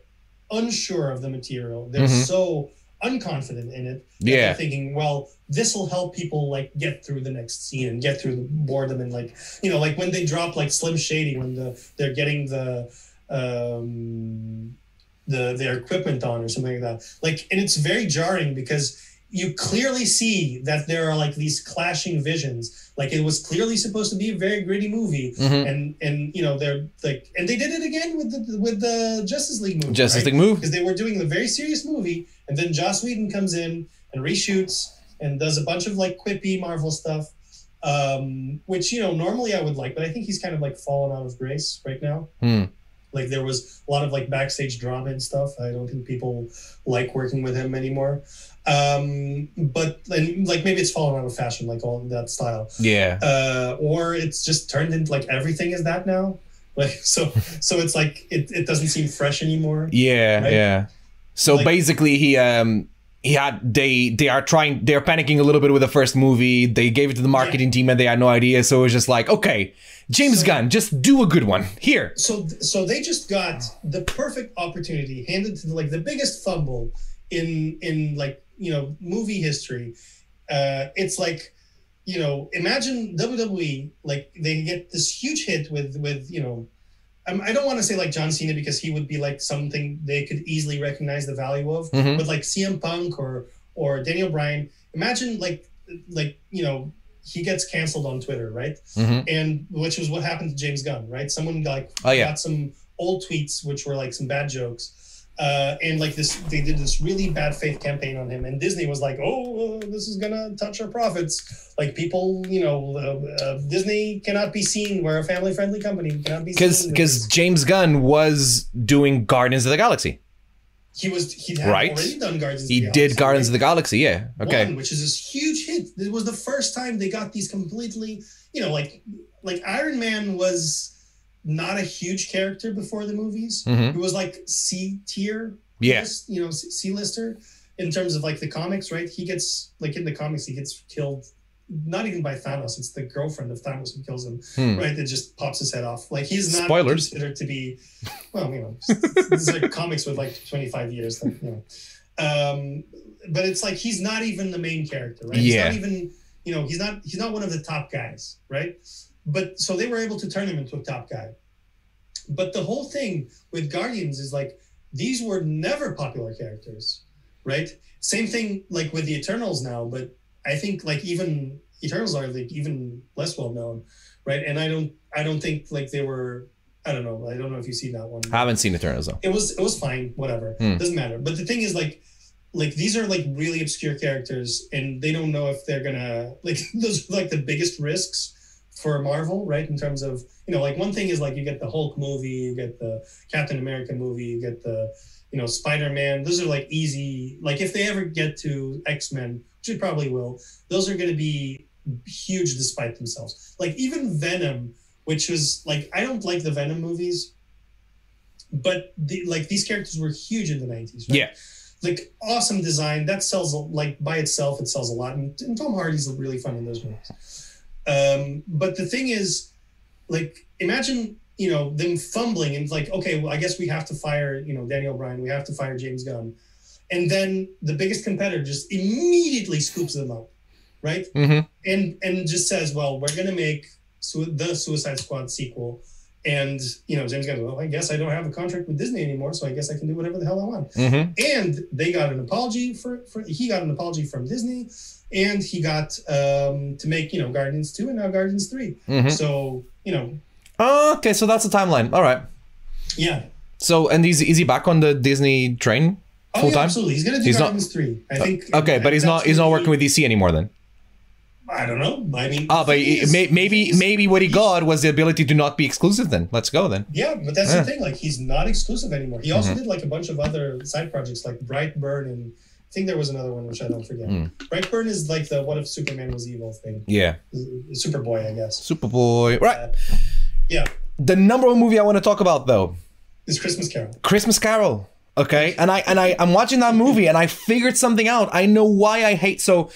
Speaker 2: unsure of the material, they're
Speaker 1: Mhm.
Speaker 2: so unconfident in it.
Speaker 1: Yeah.
Speaker 2: thinking, well, this will help people like get through the next scene and get through the boredom and like you know like when they drop like Slim Shady when the they're getting the um the their equipment on or something like that. Like and it's very jarring because you clearly see that there are like these clashing visions. Like it was clearly supposed to be a very gritty movie,
Speaker 1: Mhm.
Speaker 2: and and you know they're like, and they did it again with the with the Justice League movie.
Speaker 1: Justice
Speaker 2: right?
Speaker 1: League movie
Speaker 2: because they were doing a very serious movie, and then Joss Whedon comes in and reshoots and does a bunch of like quippy Marvel stuff, um, which you know normally I would like, but I think he's kind of like fallen out of grace right now.
Speaker 1: Hmm.
Speaker 2: Like there was a lot of like backstage drama and stuff. I don't think people like working with him anymore. Um, but and like maybe it's fallen out of fashion, like all that style
Speaker 1: yeah
Speaker 2: uh, or it's just turned into like everything is that now. Like so, so it's like it, it doesn't seem fresh anymore.
Speaker 1: Yeah,
Speaker 2: Right?
Speaker 1: yeah. So
Speaker 2: Like-
Speaker 1: basically, he um had they they are trying they're panicking a little bit with the first movie. They gave it to the marketing team and they had no idea. So it was just like, okay, James
Speaker 2: So-
Speaker 1: Gunn, just do a good one here.
Speaker 2: so so they just got the perfect opportunity handed to like the biggest fumble in in like you know movie history uh it's like you know imagine wwe like they get this huge hit with with you know um, i don't want to say like john cena because he would be like something they could easily recognize the value of
Speaker 1: Mhm.
Speaker 2: but like cm punk or or daniel bryan imagine like like you know he gets canceled on twitter right
Speaker 1: Mhm.
Speaker 2: and which was what happened to James Gunn, right? Someone like
Speaker 1: Oh, yeah.
Speaker 2: got some old tweets which were like some bad jokes, uh, and like this, they did this really bad faith campaign on him, and Disney was like, "Oh, this is gonna touch our profits." Like people, you know, uh, uh, Disney cannot be seen. We're a family-friendly company. Cannot be
Speaker 1: Because
Speaker 2: seen
Speaker 1: because. James Gunn was doing Guardians of the Galaxy.
Speaker 2: he was he had
Speaker 1: Right.
Speaker 2: already done Guardians.
Speaker 1: He
Speaker 2: of the
Speaker 1: did
Speaker 2: Galaxy,
Speaker 1: Guardians
Speaker 2: right?
Speaker 1: of the Galaxy. Yeah. Okay.
Speaker 2: One, which is this huge hit. It was the first time they got these completely, you know, like like Iron Man was not a huge character before the movies.
Speaker 1: Mhm.
Speaker 2: It was like C tier,
Speaker 1: Yeah.
Speaker 2: you know, C lister in terms of like the comics, right? He gets like in the comics, he gets killed. Not even by Thanos, it's the girlfriend of Thanos who kills him,
Speaker 1: Hmm.
Speaker 2: right? That just pops his head off. Like he's not
Speaker 1: Spoilers.
Speaker 2: considered to be, well, you know, it's like comics with like 25 years, like, you know. Um, but it's like he's not even the main character, right? He's
Speaker 1: Yeah.
Speaker 2: not even, you know, he's not he's not one of the top guys, right? But so they were able to turn him into a top guy. But the whole thing with Guardians is like these were never popular characters, right? Same thing like with the Eternals now, but I think like even Eternals are like even less well known, right? And I don't I don't think like they were I don't know I don't know if you've seen that one.
Speaker 1: I haven't seen Eternals though.
Speaker 2: It was it was fine, whatever.
Speaker 1: Hmm.
Speaker 2: Doesn't matter. But the thing is like like these are like really obscure characters and they don't know if they're gonna like those are like the biggest risks for Marvel, right? In terms of you know, like one thing is like you get the Hulk movie, you get the Captain America movie, you get the you know Spider Man. Those are like easy. Like if they ever get to X Men, which they probably will, those are going to be huge despite themselves. Like even Venom, which was like I don't like the Venom movies, but the, like these characters were huge in the nineties. Right?
Speaker 1: Yeah.
Speaker 2: Like awesome design that sells like by itself it sells a lot, and, and Tom Hardy's really fun in those movies. Um, but the thing is, like, imagine you know them fumbling and like, okay, well, I guess we have to fire you know Daniel Bryan, we have to fire James Gunn, and then the biggest competitor just immediately scoops them up, right?
Speaker 1: hmm
Speaker 2: And and just says, well, we're gonna make su- the Suicide Squad sequel. And you know, James Gunn, well, I guess I don't have a contract with Disney anymore, so I guess I can do whatever the hell I want.
Speaker 1: Hmm
Speaker 2: and they got an apology for, for he got an apology from Disney, and he got um, to make you know Guardians two and now Guardians 3
Speaker 1: hmm
Speaker 2: So you know,
Speaker 1: Okay, so that's the timeline. All right.
Speaker 2: yeah,
Speaker 1: So and is is he back on the Disney train full
Speaker 2: oh
Speaker 1: full
Speaker 2: yeah,
Speaker 1: time?
Speaker 2: absolutely. He's gonna do
Speaker 1: He's not-
Speaker 2: Guardians three. I think.
Speaker 1: Okay, but he's not he's not working with DC anymore then.
Speaker 2: I don't know. I mean,
Speaker 1: Ah, but
Speaker 2: is-
Speaker 1: may, maybe maybe what he got was the ability to not be exclusive. Then let's go then.
Speaker 2: Yeah, but that's
Speaker 1: Yeah. Mm-hmm.
Speaker 2: the thing. Like, he's not exclusive anymore. He also did like a bunch of other side projects, like Brightburn, and think there was another one which I don't forget.
Speaker 1: Mm.
Speaker 2: Brightburn is like the what if Superman was evil thing.
Speaker 1: Yeah,
Speaker 2: Superboy, I guess.
Speaker 1: Superboy. Right.
Speaker 2: Uh, yeah,
Speaker 1: The number one movie I want to talk about though,
Speaker 2: is Christmas Carol.
Speaker 1: Christmas Carol. Okay, and I and I I'm watching that movie and I figured something out. I know why I hate. So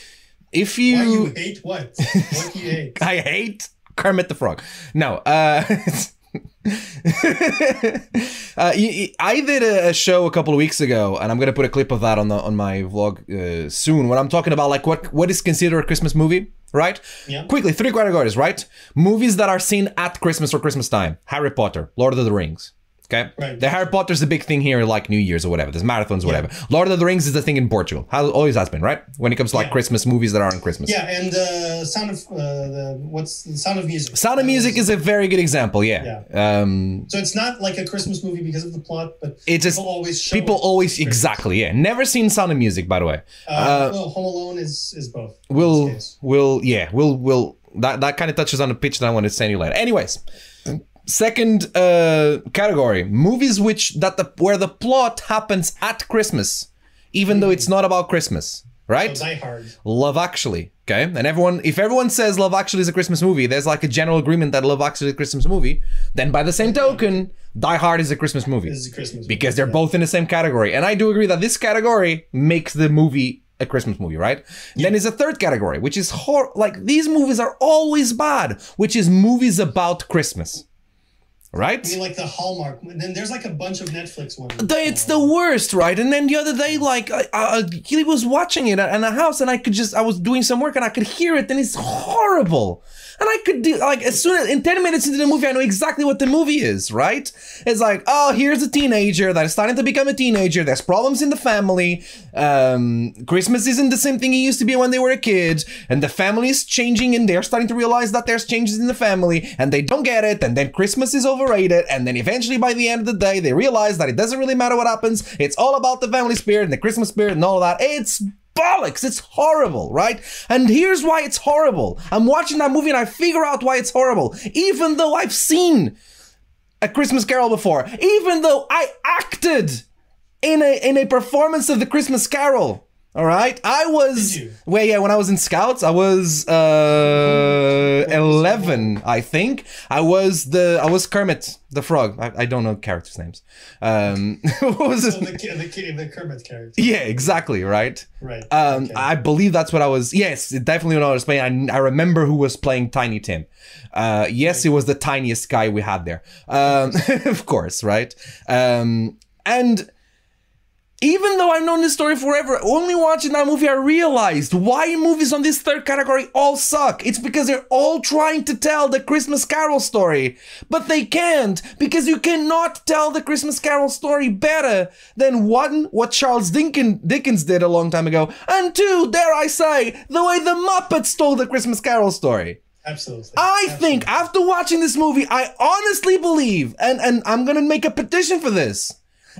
Speaker 1: if you,
Speaker 2: Why you hate what? What do you hate?
Speaker 1: I hate Kermit the Frog. No, uh, uh, I did a, a show a couple of weeks ago, and I'm gonna put a clip of that on the on my vlog uh, soon. When I'm talking about like what what is considered a Christmas movie, right?
Speaker 2: Yeah.
Speaker 1: Quickly, three categories, right? Movies that are seen at Christmas or Christmas time: Harry Potter, Lord of the Rings. Okay,
Speaker 2: Right.
Speaker 1: the Harry Potter's the big thing here, like New Year's or whatever. There's marathons, whatever. Lord of the Rings is the thing in Portugal. How always has been, right? When it comes to like
Speaker 2: Yeah.
Speaker 1: Christmas movies that are on Christmas.
Speaker 2: Yeah, and uh, Sound of uh, the what's the Sound of Music?
Speaker 1: Sound of Music is a very good example. Yeah. Um,
Speaker 2: so it's not like a Christmas movie because of the plot, but
Speaker 1: It's just-
Speaker 2: people always show
Speaker 1: people
Speaker 2: it.
Speaker 1: always exactly. Yeah. Never seen Sound of Music, by the way.
Speaker 2: Uh,
Speaker 1: Uh,
Speaker 2: well, Home Alone is is both.
Speaker 1: We'll we'll yeah we'll we'll that that kind of touches on the pitch that I want to send you later. Anyways. Second uh, category: movies which that the where the plot happens at Christmas, even though it's not about Christmas. right?
Speaker 2: So Die Hard.
Speaker 1: Love Actually. Okay, and everyone, if everyone says Love Actually is a Christmas movie, there's like a general agreement that Love Actually is a Christmas movie. Then, by the same token, Die Hard is a Christmas movie
Speaker 2: This is a Christmas
Speaker 1: because they're
Speaker 2: movie.
Speaker 1: both in the same category. And I do agree that this category makes the movie a Christmas movie, right? Then is a third category, which is hor- like these movies are always bad, which is movies about Christmas, right?
Speaker 2: I mean, like the Hallmark. And then there's like a bunch of Netflix ones.
Speaker 1: The- it's the worst, right? And then the other day, like, I, I, he was watching it in a house, and I could just, I was doing some work, and I could hear it, and it's horrible. And I could do, like, as soon as, in 10 minutes into the movie, I know exactly what the movie is, right? It's like, oh, here's a teenager that is starting to become a teenager. There's problems in the family. Um, Christmas isn't the same thing it used to be when they were a kid. And the family is changing, and they're starting to realize that there's changes in the family, and they don't get it. And then Christmas is overrated. And then eventually, by the end of the day, they realize that it doesn't really matter what happens. It's all about the family spirit and the Christmas spirit and all that. It's bollocks. It's horrible, right? And here's why it's horrible. I'm watching that movie and I figure out why it's horrible. Even though I've seen a Christmas Carol before, even though I acted in a in a performance of the Christmas Carol. All right, I was well, yeah. When I was in Scouts, I was uh, eleven, I think. I was the I was Kermit the Frog. I, I don't know characters' names. Um, what was
Speaker 2: Oh,
Speaker 1: his?
Speaker 2: the, the, the Kermit character.
Speaker 1: Yeah, exactly. Right.
Speaker 2: Right.
Speaker 1: Um,
Speaker 2: okay.
Speaker 1: I believe that's what I was. Yes, definitely when I was playing. I, I remember who was playing Tiny Tim. Uh, yes, it was the tiniest guy we had there. Um, of course, right? Um, and even though I've known this story forever, only watching that movie I realized why movies on this third category all suck. It's because they're all trying to tell the Christmas Carol story, but they can't because you cannot tell the Christmas Carol story better than one, what Charles Dickens, Dickens did a long time ago, and two, dare I say, the way the Muppets stole the Christmas Carol story.
Speaker 2: Absolutely.
Speaker 1: I
Speaker 2: Absolutely.
Speaker 1: think after watching this movie, I honestly believe, and, and I'm gonna make a petition for this.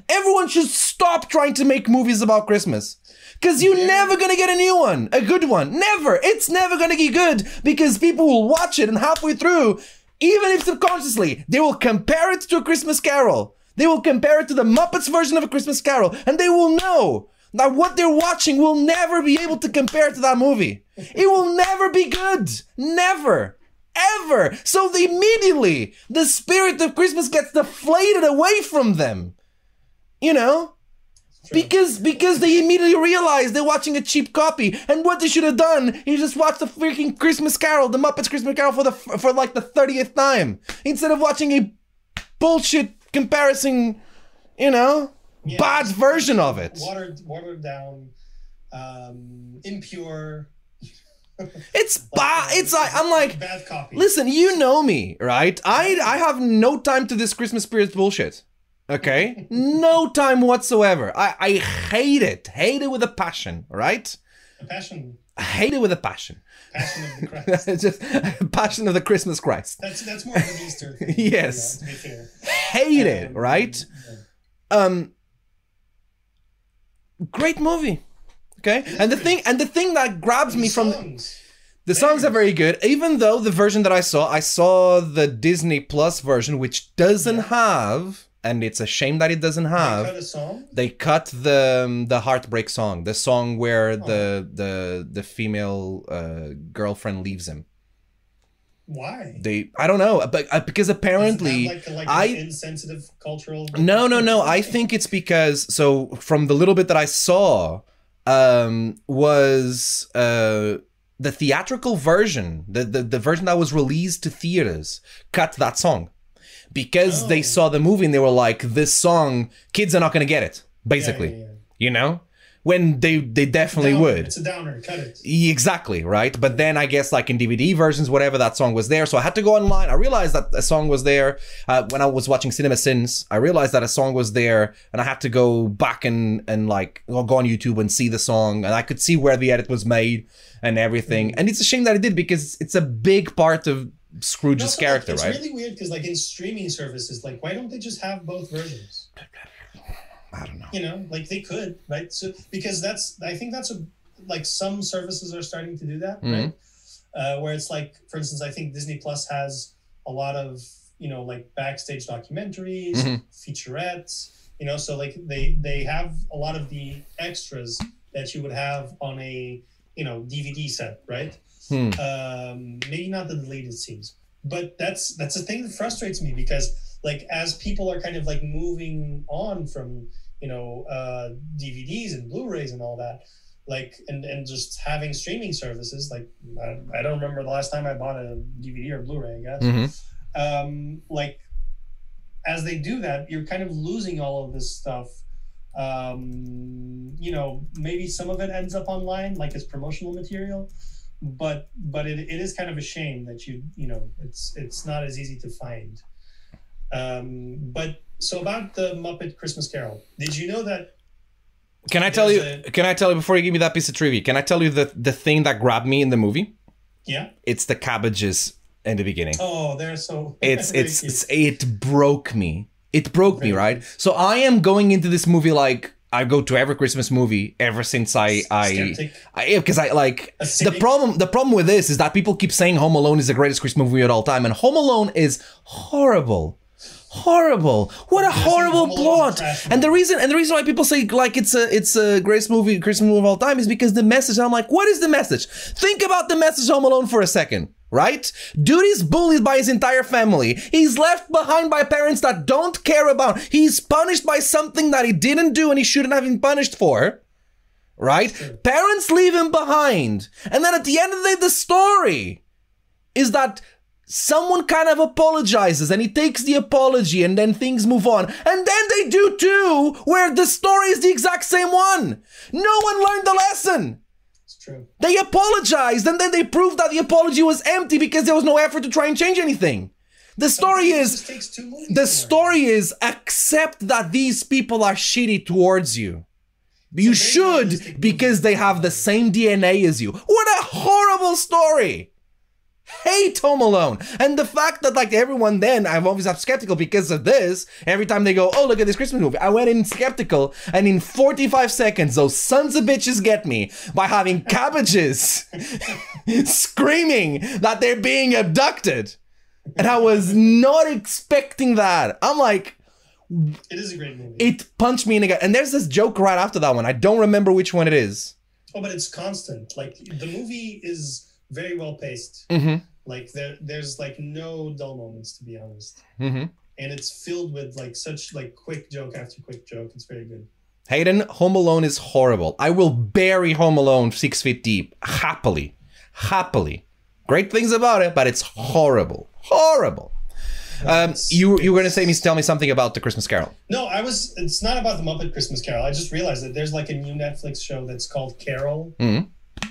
Speaker 1: Everyone should stop trying to make movies about Christmas. Cause you're never gonna get a new one, a good one. Never. It's never gonna be good because people will watch it and halfway through, even if subconsciously, they will compare it to a Christmas Carol. They will compare it to the Muppets version of a Christmas Carol, and they will know that what they're watching will never be able to compare to that movie. It will never be good. Never. Ever. So they immediately, the spirit of Christmas gets deflated away from them. You know? Because because they immediately realize they're watching a cheap copy, and what they should have done is just watch the freaking Christmas Carol, the Muppets Christmas Carol for the for like the thirtieth time, instead of watching a bullshit comparison, you know,
Speaker 2: Yeah,
Speaker 1: bad version of it.
Speaker 2: Watered, watered down, um, impure.
Speaker 1: It's bad. It's like I'm like,
Speaker 2: bad copy.
Speaker 1: listen, you know me, right? I I have no time to this Christmas spirit bullshit. Okay, no time whatsoever. I I hate it, hate it with a passion, right?
Speaker 2: A passion,
Speaker 1: I hate it with a passion.
Speaker 2: passion of the Christ.
Speaker 1: It's just passion of the Christmas Christ.
Speaker 2: That's that's more of an Easter. Thing,
Speaker 1: Yes.
Speaker 2: To be fair.
Speaker 1: Hate it, right? Um, great movie. Okay, and the thing and the thing that grabs me from
Speaker 2: songs.
Speaker 1: the songs are very good. Even though the version that I saw, I saw the Disney Plus version, which doesn't have, and it's a shame that it doesn't
Speaker 2: Cut
Speaker 1: have.
Speaker 2: a song.
Speaker 1: They cut the um, the heartbreak song, the song where the the the female uh, girlfriend leaves him.
Speaker 2: Why?
Speaker 1: They I don't know, but uh, because apparently
Speaker 2: like, like
Speaker 1: I
Speaker 2: insensitive cultural.
Speaker 1: No, no, no. I think it's because so from the little bit that I saw, um, was uh the theatrical version, the, the the version that was released to theaters, cut that song because they
Speaker 2: Oh.
Speaker 1: saw the movie and they were like, this song, kids are not gonna get it, basically.
Speaker 2: yeah, yeah.
Speaker 1: You know, when they they definitely
Speaker 2: Downer.
Speaker 1: would.
Speaker 2: It's a downer. Cut it.
Speaker 1: Exactly, right? But then I guess like in DVD versions, whatever, that song was there. So I had to go online. I realized that a song was there uh, when I was watching Cinema Sins. I realized that a song was there, and I had to go back and and like go on YouTube and see the song, and I could see where the edit was made and everything. And it's a shame that I did because it's a big part of Scrooge's
Speaker 2: Also, like,
Speaker 1: character,
Speaker 2: it's
Speaker 1: right?
Speaker 2: It's really weird because, like, in streaming services, like, why don't they just have both versions?
Speaker 1: I don't know.
Speaker 2: You know, like they could, right? So because that's, I think that's a like some services are starting to do that,
Speaker 1: Mhm.
Speaker 2: right? Uh, where it's like, for instance, I think Disney Plus has a lot of you know like backstage documentaries,
Speaker 1: Mhm.
Speaker 2: featurettes. You know, so like they they have a lot of the extras that you would have on a you know DVD set, right?
Speaker 1: Hmm.
Speaker 2: Um, maybe not the deleted scenes, but that's that's a thing that frustrates me because like as people are kind of like moving on from you know uh, DVDs and Blu-rays and all that, like and and just having streaming services. Like I, I don't remember the last time I bought a DVD or Blu-ray. I guess
Speaker 1: Mhm.
Speaker 2: um, like as they do that, you're kind of losing all of this stuff. Um, you know, maybe some of it ends up online, like as promotional material, but but it, it is kind of a shame that you you know it's it's not as easy to find. Um, but so about the Muppet Christmas Carol, did you know that?
Speaker 1: Can I tell you?
Speaker 2: A-
Speaker 1: Can I tell you before you give me that piece of trivia? Can I tell you the the thing that grabbed me in the movie?
Speaker 2: Yeah.
Speaker 1: It's the cabbages in the beginning.
Speaker 2: Oh, they're so.
Speaker 1: it's it's, it's it broke me it broke me right so i am going into this movie like i go to every christmas movie ever since i i
Speaker 2: Skeptic.
Speaker 1: i because i like the problem the problem with this is that people keep saying home alone is the greatest christmas movie of all time and home alone is horrible horrible. What a
Speaker 2: Because I think
Speaker 1: horrible
Speaker 2: Home Alone's a
Speaker 1: plot and the reason and the reason why people say like it's a it's a greatest movie christmas movie of all time is because the message i'm like what is the message? Think about the message home alone for a second right? Dude is bullied by his entire family. He's left behind by parents that don't care about. He's punished by something that he didn't do and he shouldn't have been punished for right? Parents leave him behind. And then at the end of the day the story is that someone kind of apologizes and he takes the apology and then things move on. And then they do too, where the story is the exact same one. No one learned the lesson.
Speaker 2: It's true.
Speaker 1: They apologized and then they proved that the apology was empty because there was no effort to try and change anything. The story is
Speaker 2: just takes two movies
Speaker 1: the
Speaker 2: to
Speaker 1: story is accept that these people are shitty towards you. You should because they have the same DNA as you. What a horrible story! Hate Home Alone. And the fact that like everyone then I'm always up skeptical because of this. Every time they go, oh look at this Christmas movie. I went in skeptical and in 45 seconds those sons of bitches get me by having cabbages screaming that they're being abducted. And I was not expecting that. I'm like,
Speaker 2: It is a great movie.
Speaker 1: it punched me in the gut. And there's this joke right after that one. I don't remember which one it is.
Speaker 2: Oh, but it's constant. Like the movie is very well paced.
Speaker 1: Mm-hmm.
Speaker 2: Like there, there's like no dull moments to be honest,
Speaker 1: Mm-hmm.
Speaker 2: and it's filled with like such like quick joke after quick joke. It's very good.
Speaker 1: Hayden, Home Alone is horrible. I will bury Home Alone six feet deep happily. Happily. Great things about it, but it's horrible. Horrible. Um, you you were gonna say me tell me something about the Christmas Carol.
Speaker 2: No, I was. It's not about the Muppet Christmas Carol. I just realized that there's like a new Netflix show that's called Carol,
Speaker 1: Mhm.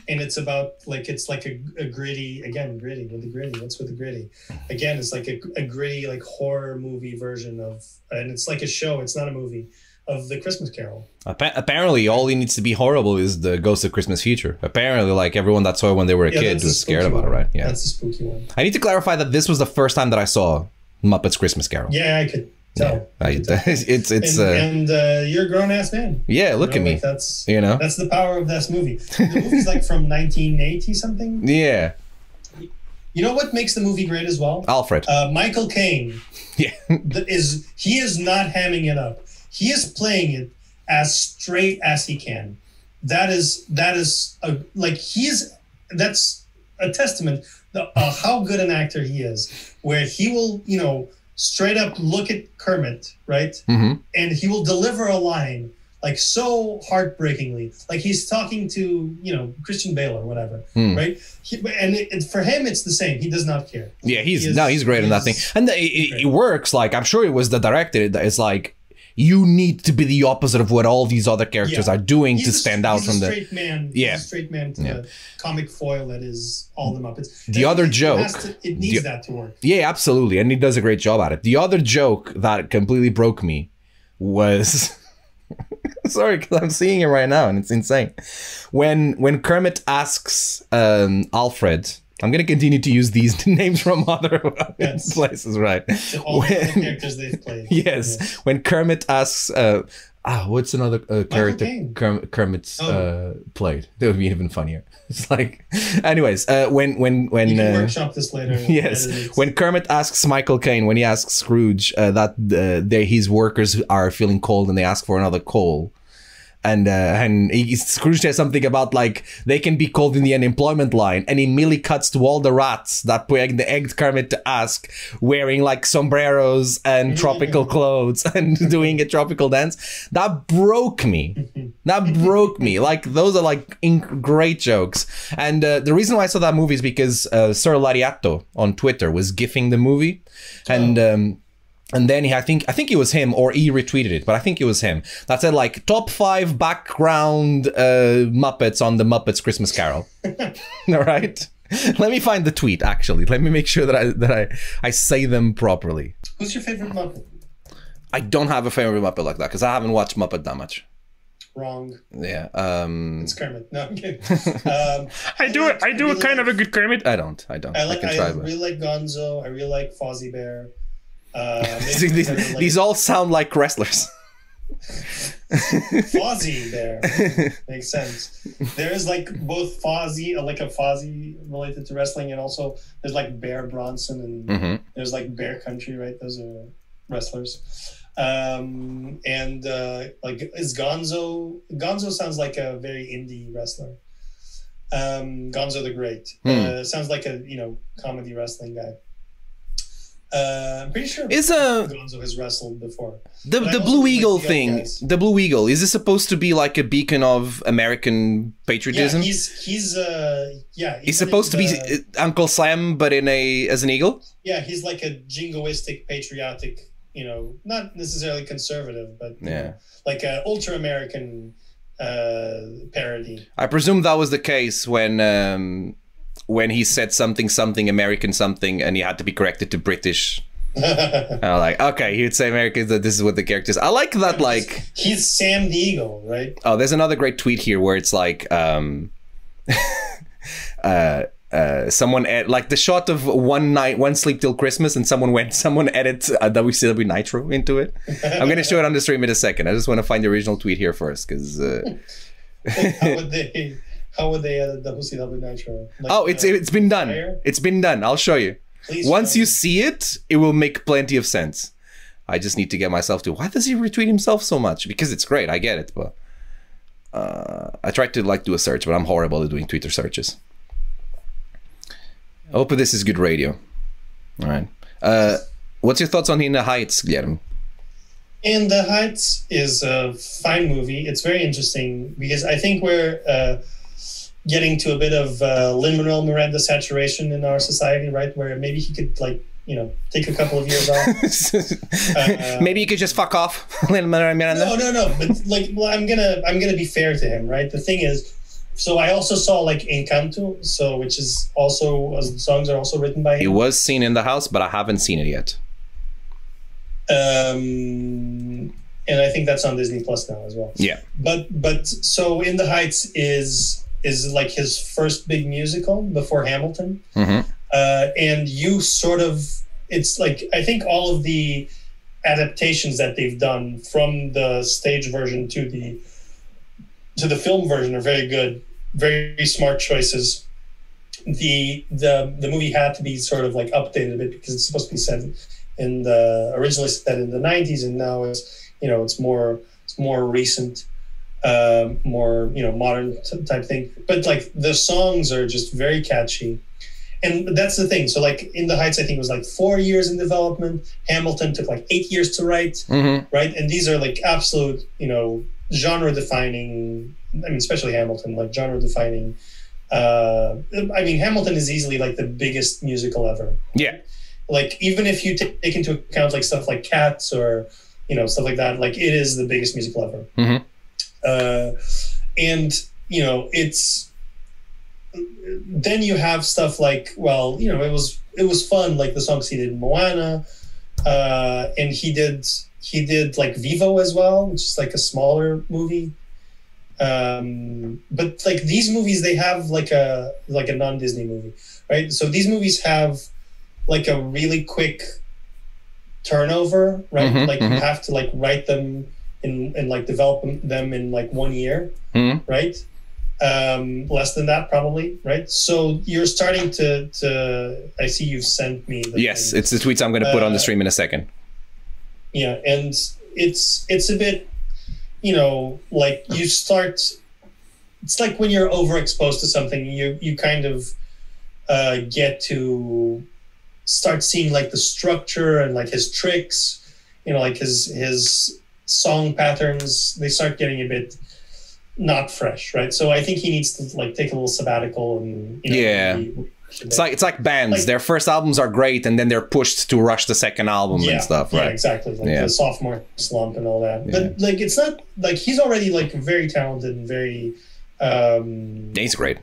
Speaker 2: And it's about like it's like a, a gritty again gritty with the gritty. What's with the gritty? Again, it's like a, a gritty like horror movie version of, and it's like a show. It's not a movie of the Christmas Carol.
Speaker 1: Apparently, all it needs to be horrible is the Ghost of Christmas Future. Apparently, like everyone that saw it when they were a
Speaker 2: Yeah,
Speaker 1: kid was scared about it, right? Yeah.
Speaker 2: that's the spooky one.
Speaker 1: I need to clarify that this was the first time that I saw Muppets Christmas Carol.
Speaker 2: Yeah, I could tell.
Speaker 1: I- it's it's
Speaker 2: and
Speaker 1: uh,
Speaker 2: and uh, you're a grown ass man.
Speaker 1: yeah. Look
Speaker 2: You
Speaker 1: at me.
Speaker 2: like, that's
Speaker 1: You know.
Speaker 2: that's the power of this movie. The movie's like from 1980 something.
Speaker 1: Yeah.
Speaker 2: You know what makes the movie great as well?
Speaker 1: Alfred.
Speaker 2: Uh, Michael Caine
Speaker 1: Yeah.
Speaker 2: is he is not hamming it up. He is playing it as straight as he can. That is that is a, like he's that's a testament to uh, how good an actor he is. Where he will you know straight up look at Kermit right,
Speaker 1: hmm
Speaker 2: and he will deliver a line like so heartbreakingly like he's talking to you know christian bale or whatever
Speaker 1: Hmm.
Speaker 2: right he, and it, it- for him it's the same he does not care
Speaker 1: Yeah, he's
Speaker 2: He is-
Speaker 1: no, he's great in that thing, and it, it works. Like I'm sure it was the director. It's like you need to be the opposite of what all these other characters
Speaker 2: Yeah.
Speaker 1: are doing
Speaker 2: He's
Speaker 1: to
Speaker 2: a-
Speaker 1: stand out from the.
Speaker 2: straight man
Speaker 1: Yeah.
Speaker 2: straight man to
Speaker 1: Yeah.
Speaker 2: the comic foil that is all the muppets
Speaker 1: The
Speaker 2: And
Speaker 1: other
Speaker 2: it- it
Speaker 1: joke-
Speaker 2: to- it needs
Speaker 1: the-
Speaker 2: that to work
Speaker 1: Yeah, absolutely, and he does a great job at it. The other joke that completely broke me was. Sorry, because I'm seeing it right now and it's insane. When when Kermit asks um, Alfred, I'm gonna continue to use these names from other
Speaker 2: Yes.
Speaker 1: places, right?
Speaker 2: to all the
Speaker 1: When-
Speaker 2: characters they've played
Speaker 1: yes, when Kermit asks, uh, ah, what's another uh, character. Kerm- Kermit's
Speaker 2: Oh.
Speaker 1: uh, played? That would be even funnier. It's like, anyways, uh, when when when
Speaker 2: you can
Speaker 1: uh,
Speaker 2: workshop this later
Speaker 1: yes, when Kermit asks Michael Caine, when he asks Scrooge uh, that uh, they, his workers are feeling cold and they ask for another coal. And uh, and he, Scrooge says something about like they can be called in the unemployment line, and he immediately cuts to all the rats that begged the egged Kermit to ask, wearing like sombreros and tropical clothes and doing a tropical dance. That broke me. That broke me. Like those are like inc- great jokes. And uh, the reason why I saw that movie is because uh, Sir Lariato on Twitter was gifting the movie, and. Um, and then he, I think, I think it was him, or he retweeted it, but I think it was him that said like top five background uh, Muppets on the Muppets Christmas Carol. All right, let me find the tweet. Actually, let me make sure that I that I I say them properly.
Speaker 2: Who's your favorite Muppet?
Speaker 1: I don't have a favorite Muppet like that because I haven't watched Muppet that much.
Speaker 2: Wrong.
Speaker 1: Yeah, um,
Speaker 2: It's Kermit. No, I'm kidding. Um,
Speaker 3: I do it. I do a
Speaker 2: really
Speaker 3: kind of a good Kermit.
Speaker 1: I don't. I don't.
Speaker 2: I
Speaker 1: I,
Speaker 2: like.
Speaker 1: can
Speaker 2: I,
Speaker 1: try, but
Speaker 2: really like Gonzo. I really like Fozzie Bear. Uh,
Speaker 1: these,
Speaker 2: like
Speaker 1: these all sound like wrestlers.
Speaker 2: Fozzie there makes sense. There is like both Fozzie, uh, like a Fozzie related to wrestling, and also there's like Bear Bronson and
Speaker 1: hmm
Speaker 2: there's like Bear Country, right? Those are wrestlers. Um, and uh, like is Gonzo? Gonzo sounds like a very indie wrestler. Um, Gonzo the Great
Speaker 1: Hmm.
Speaker 2: uh, sounds like a you know comedy wrestling guy. Uh, I'm pretty sure
Speaker 1: Is a
Speaker 2: Gonzo has wrestled before.
Speaker 1: the
Speaker 2: But
Speaker 1: the Blue Eagle thing?
Speaker 2: guys.
Speaker 1: The Blue Eagle is this supposed to be like a beacon of American
Speaker 2: Yeah,
Speaker 1: patriotism?
Speaker 2: he's he's uh yeah.
Speaker 1: He's supposed to be uh, Uncle Sam, but in a as an eagle.
Speaker 2: yeah. He's like a jingoistic, patriotic. You know, not necessarily conservative, but you
Speaker 1: Yeah.
Speaker 2: know, like a ultra American uh parody.
Speaker 1: I presume that was the case when um, when he said something something American something, and he had to be corrected to British. And I'm like, okay, he would say American. That this is what the character is. I like that. Like,
Speaker 2: he's Sam the Eagle, right?
Speaker 1: oh, there's another great tweet here where it's like, um, uh. Uh, someone ed- like the shot of one night, one sleep till Christmas, and someone went, someone edit uh, WCW Nitro into it. I'm gonna show it on the stream in a second. I just want to find the original tweet here first, because uh,
Speaker 2: how would they? How would they edit WCW Nitro? Like,
Speaker 1: oh, it's
Speaker 2: uh,
Speaker 1: it's been done.
Speaker 2: fire?
Speaker 1: It's been done. I'll show you.
Speaker 2: please
Speaker 1: Once you
Speaker 2: me.
Speaker 1: see it, it will make plenty of sense. I just need to get myself to. Why does he retweet himself so much? Because it's great. I get it, but uh, I tried to like do a search, but I'm horrible at doing Twitter searches. I hope this is good radio. All right. Uh, what's your thoughts on In the Heights, Guilherme?
Speaker 2: In the Heights is a fine movie. It's very interesting because I think we're uh, getting to a bit of uh, Lin Manuel Miranda saturation in our society, right? Where maybe he could like you know take a couple of years off.
Speaker 1: Maybe you could just fuck off, Lin-Manuel Miranda.
Speaker 2: No, no, no. But like, well, I'm gonna I'm gonna be fair to him, right? The thing is, so I also saw like Encanto, so which is also uh, songs are also written by Him.
Speaker 1: It was seen in the house, but I haven't seen it yet.
Speaker 2: Um, and I think that's on Disney Plus now as well.
Speaker 1: Yeah.
Speaker 2: but but so in the heights is is like his first big musical before hamilton.
Speaker 1: Hmm
Speaker 2: uh, and you sort of it's like i think all of the adaptations that they've done from the stage version to the to the film version are very good very smart choices. The the the movie had to be sort of like updated a bit because it's supposed to be set in the originally set in the 90s and now it's you know it's more it's more recent uh, more you know modern t- type thing. But like the songs are just very catchy. And that's the thing. So like in the heights i think it was like four years in development. Hamilton took like eight years to write
Speaker 1: hmm
Speaker 2: right? And these are like absolute you know genre defining i mean especially hamilton like genre defining uh i mean hamilton is easily like the biggest musical ever.
Speaker 1: Yeah.
Speaker 2: like even if you ta- take into account like stuff like cats or you know stuff like that like it is the biggest musical ever.
Speaker 1: Mhm.
Speaker 2: Uh and you know it's then you have stuff like well you know it was it was fun like the songs he did in moana uh and he did he did like vivo as well which is like a smaller movie. Um but like these movies they have like a like a non-disney movie right? So these movies have like a really quick turnover right?
Speaker 1: Mhm,
Speaker 2: like you
Speaker 1: mhm.
Speaker 2: have to like write them in and like develop them in like one year
Speaker 1: Mhm.
Speaker 2: right um less than that probably right so you're starting to to i see you've sent me the
Speaker 1: Yes,
Speaker 2: thing.
Speaker 1: it's the tweets I'm going to put on the
Speaker 2: Uh,
Speaker 1: stream in a second.
Speaker 2: yeah and it's it's a bit you know, like you start. It's like when you're overexposed to something, you you kind of uh, get to start seeing like the structure and like his tricks, you know, like his his song patterns. They start getting a bit not fresh, right? So I think he needs to like take a little sabbatical and you know,
Speaker 1: Yeah.
Speaker 2: maybe-
Speaker 1: It's like it's like bands.
Speaker 2: Like-
Speaker 1: Their first albums are great, and then they're pushed to rush the second album
Speaker 2: yeah,
Speaker 1: and stuff,
Speaker 2: yeah,
Speaker 1: right?
Speaker 2: exactly. Like
Speaker 1: Yeah.
Speaker 2: the sophomore slump and all that. But like it's not like he's already like very talented and very um
Speaker 1: He's great.